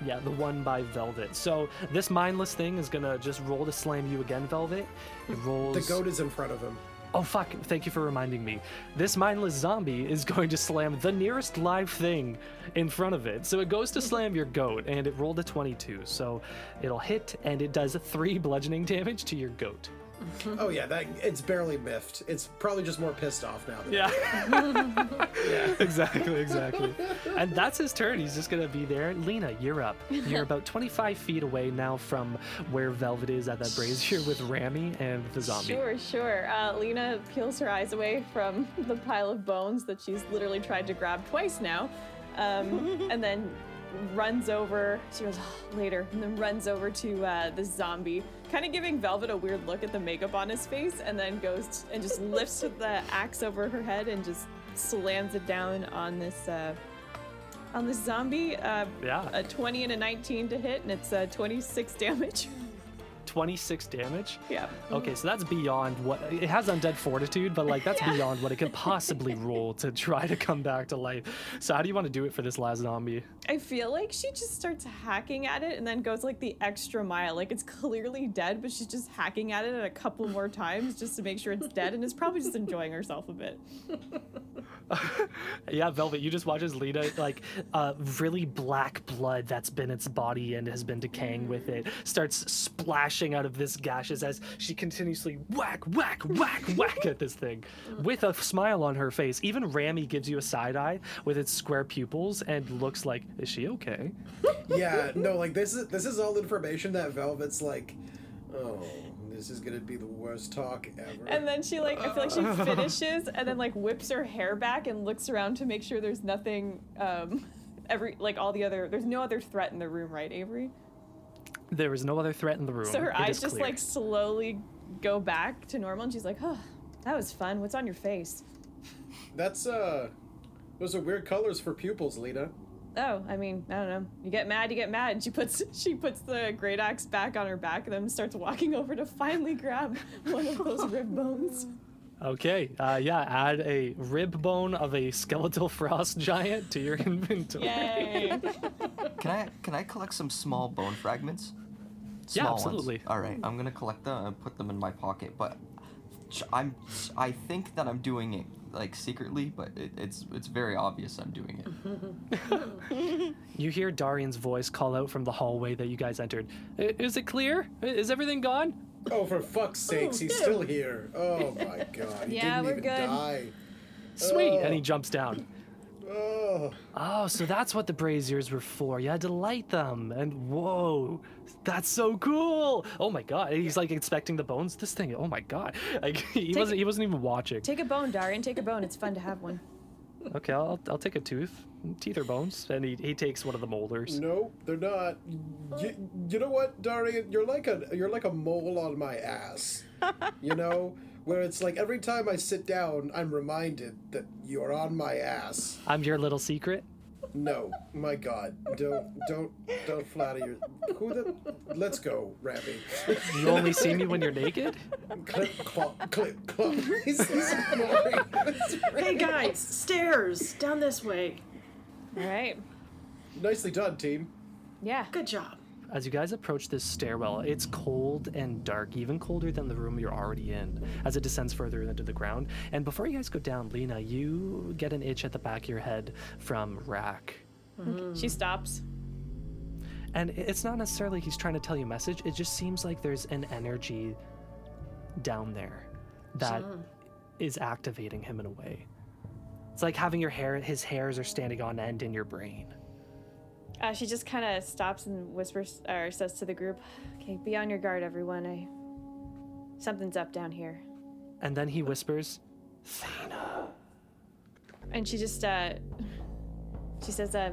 yeah, the one by Velvet. So this mindless thing is gonna just roll to slam you again, Velvet. It rolls. The goat is in front of him. Oh fuck! Thank you for reminding me. This mindless zombie is going to slam the nearest live thing in front of it. So it goes to slam your goat, and it rolled a 22. So it'll hit, and it does three bludgeoning damage to your goat. Oh yeah, that it's barely miffed. It's probably just more pissed off now. Than Yeah. Exactly, exactly. And that's his turn. He's just gonna be there. Lena, you're up. You're about 25 feet away now from where Velvet is at that brazier with Rami and the zombie. Sure, sure. Uh, Lena peels her eyes away from the pile of bones that she's literally tried to grab twice now, um, and then runs over. She goes "Oh," later, and then runs over to uh, the zombie, kind of giving Velvet a weird look at the makeup on his face, and then goes t- and just lifts the axe over her head and just slams it down on this. Uh, on this zombie, uh, Yeah. a 20 and a 19 to hit, and it's uh, 26 damage. 26 damage. yeah. Okay, so that's beyond what it has undead fortitude, but like that's beyond what it could possibly roll to try to come back to life. So how do you want to do it for this last zombie? I feel like she just starts hacking at it and then goes like the extra mile. Like it's clearly dead, but she's just hacking at it a couple more times just to make sure it's dead and is probably just enjoying herself a bit. Yeah, Velvet, you just watch as Lena, like, uh, really black blood that's been its body and has been decaying with it, starts splashing out of this gashes as she continuously whack, whack, whack, whack at this thing with a smile on her face. Even Rami gives you a side eye with its square pupils and looks like, is she okay? yeah, no, like this is this is all information that Velvet's like, oh, this is gonna be the worst talk ever. And then she like I feel like she finishes and then like whips her hair back and looks around to make sure there's nothing um every like all the other there's no other threat in the room, right, Avery? There is no other threat in the room. So her It eyes just clear. like slowly go back to normal and she's like, "Oh, that was fun. What's on your face?" That's uh, those are weird colors for pupils, Lena. Oh, I mean, I don't know. You get mad, you get mad. And she puts she puts the great axe back on her back and then starts walking over to finally grab one of those rib bones. Okay, uh, yeah, add a rib bone of a skeletal frost giant to your inventory. Yay! Can I can I collect some small bone fragments? Yeah, Small ones. absolutely. All right, I'm gonna collect them and put them in my pocket. But I'm I think that I'm doing it like secretly, but it, it's it's very obvious I'm doing it. You hear Darian's voice call out from the hallway that you guys entered. "I- Is it clear? Is everything gone? Oh, for fuck's oh, sakes, he's still here. Oh my god, he Yeah, didn't we're even good. die. Sweet. And he Oh. jumps down. Oh, Oh, so that's what the braziers were for. You had to light them. And whoa, that's so cool. Oh my god. He's like inspecting the bones. This thing. Oh my god. Like he wasn't. He wasn't even watching. take a bone, Darian. Take a bone. It's fun to have one. Okay, I'll I'll take a tooth. Teeth or bones, and he, he takes one of the molars. No, they're not. You, you know what, Darian? You're like a you're like a mole on my ass. you know, where it's like every time I sit down, I'm reminded that you're on my ass. I'm your little secret. No, my God, don't don't don't flatter your. Who the? Let's go, Rami. You only see me when you're naked. clip clop clip clop. He's, he's ignoring. Hey guys, stairs down this way. All right. Nicely done, team. Yeah. Good job. As you guys approach this stairwell, it's cold and dark, even colder than the room you're already in, as it descends further into the ground. And before you guys go down, Lena, you get an itch at the back of your head from Rack. Mm-hmm. Mm. She stops. And it's not necessarily he's trying to tell you a message, it just seems like there's an energy down there that mm. is activating him in a way. It's like having your hair, his hairs are standing on end in your brain. Uh, she just kind of stops and whispers or says to the group, "Okay, be on your guard, everyone. I something's up down here." And then he whispers, Thena. And she just uh, she says, "Uh,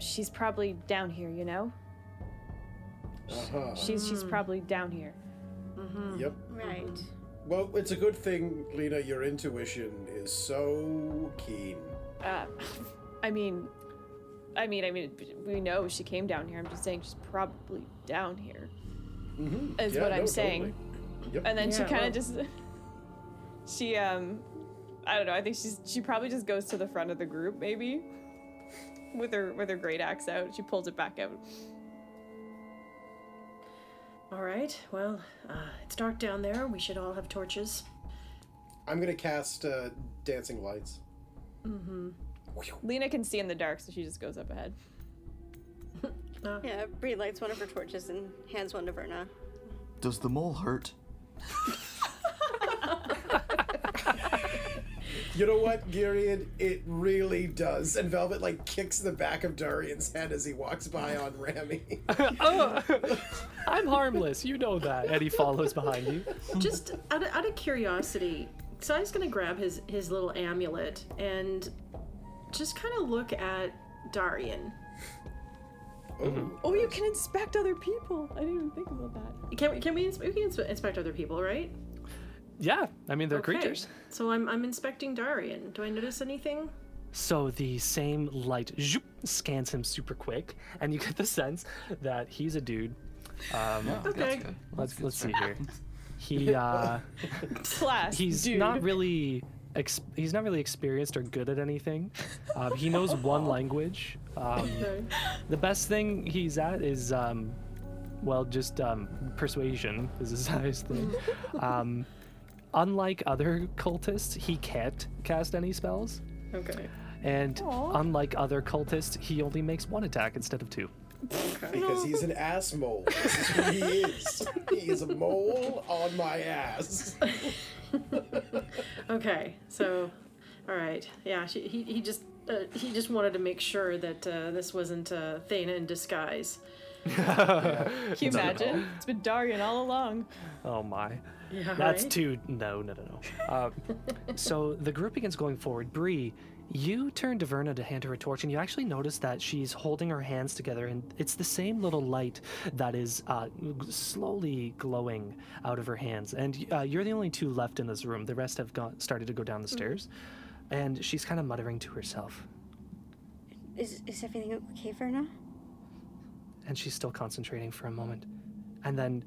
she's probably down here. You know, Uh-huh. she's she's probably down here." Yep. Right. Well, it's a good thing, Lena. Your intuition is so keen. Uh, I mean, I mean, I mean, we know she came down here. I'm just saying she's probably down here. Mm-hmm. Is what I'm saying. Yep. And then she Yeah, kind well- of just she um I don't know. I think she's she probably just goes to the front of the group maybe with her with her great axe out. She pulls it back out. All right. Well, uh, it's dark down there. We should all have torches. I'm gonna cast uh, dancing lights. Lena can see in the dark, so she just goes up ahead. Yeah, Bree lights one of her torches and hands one to Verna. Does the mole hurt? You know what, Girion? It really does. And Velvet like kicks the back of Darian's head as he walks by on Rami. oh, I'm harmless, you know that. And he follows behind you. Just out of, out of curiosity, Sai's gonna grab his his little amulet and just kind of look at Darian. Oh. Mm-hmm. oh, you can inspect other people. I didn't even think about that. Can we can we, ins- we can ins- inspect other people, right? Yeah, I mean, they're Okay. creatures. So I'm I'm inspecting Darian. Do I notice anything? So the same light zoop, scans him super quick, and you get the sense that he's a dude. Um, Okay. good. let's let's see here. He uh, Class. he's dude. not really ex- he's not really experienced or good at anything. Um, he knows one language. Um, Okay. the best thing he's at is um, well, just um, persuasion is his highest thing. Um, unlike other cultists, he can't cast any spells. Okay. And unlike other cultists, he only makes one attack instead of two. because he's an ass mole. This is who he is. He is a mole on my ass. Okay. So, all right. Yeah. She, he he just uh, he just wanted to make sure that uh, this wasn't uh, Thana in disguise. Can you imagine? It's been Darian all along. Oh my. Yeah. That's right? too. No, no, no, no. Um, so the group begins going forward. Bree, you turn to Verna to hand her a torch, and you actually notice that she's holding her hands together, and it's the same little light that is uh, slowly glowing out of her hands. And uh, you're the only two left in this room. The rest have gone, started to go down the stairs, and she's kind of muttering to herself, Is is everything okay, Verna? and she's still concentrating for a moment, and then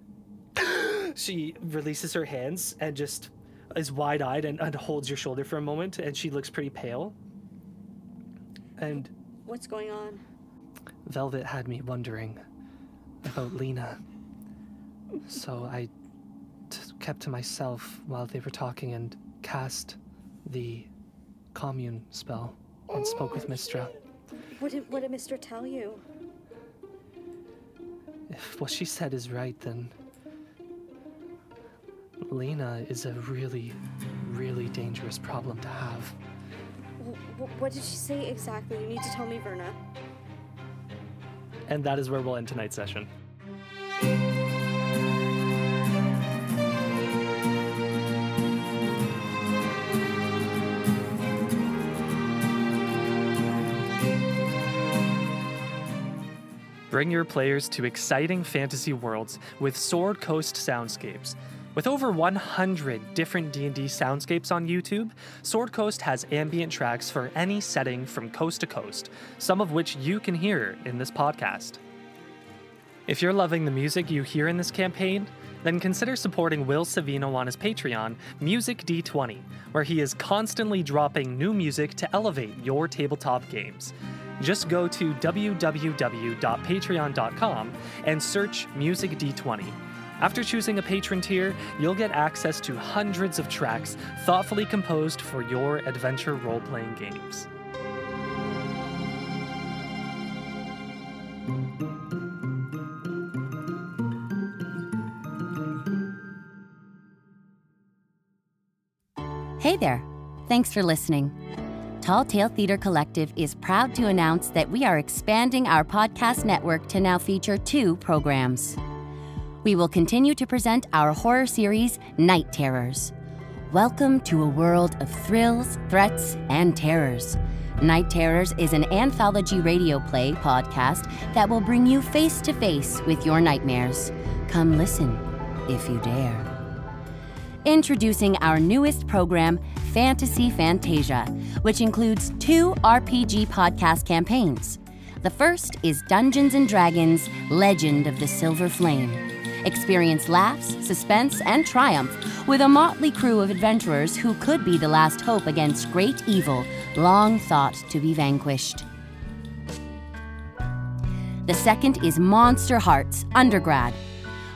she releases her hands and just is wide-eyed and, and holds your shoulder for a moment and she looks pretty pale and What's going on? velvet had me wondering about lena so i t- kept to myself while they were talking and cast the commune spell and oh, spoke with Mystra What did what did Mystra tell you? if what she said is right then lena is a really really dangerous problem to have W- what did she say exactly? You need to tell me, Verna. And that is where we'll end tonight's session. Bring your players to exciting fantasy worlds with Sword Coast soundscapes. With over 100 different D&D soundscapes on YouTube, Sword Coast has ambient tracks for any setting from coast to coast, some of which you can hear in this podcast. If you're loving the music you hear in this campaign, then consider supporting Will Savino on his Patreon, Music D20, where he is constantly dropping new music to elevate your tabletop games. Just go to www.patreon.com and search Music D20. After choosing a patron tier, you'll get access to hundreds of tracks thoughtfully composed for your adventure role playing games. Hey there. Thanks for listening. Tall Tale Theatre Collective is proud to announce that we are expanding our podcast network to now feature two programs. We will continue to present our horror series, Night Terrors. Welcome to a world of thrills, threats, and terrors. Night Terrors is an anthology radio play podcast that will bring you face to face with your nightmares. Come listen if you dare. Introducing our newest program, Fantasy Fantasia, which includes two RPG podcast campaigns. The first is Dungeons and Dragons Legend of the Silver Flame. Experience laughs, suspense, and triumph with a motley crew of adventurers who could be the last hope against great evil long thought to be vanquished. The second is Monsterhearts Undergrad.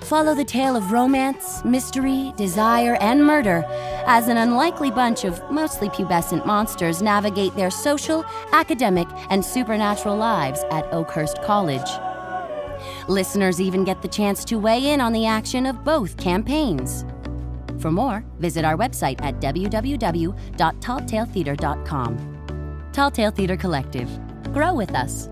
Follow the tale of romance, mystery, desire, and murder as an unlikely bunch of mostly pubescent monsters navigate their social, academic, and supernatural lives at Oakhurst College. Listeners even get the chance to weigh in on the action of both campaigns. For more, visit our website at www.talltaletheatre.com. Tall Tale Theatre Collective. Grow with us.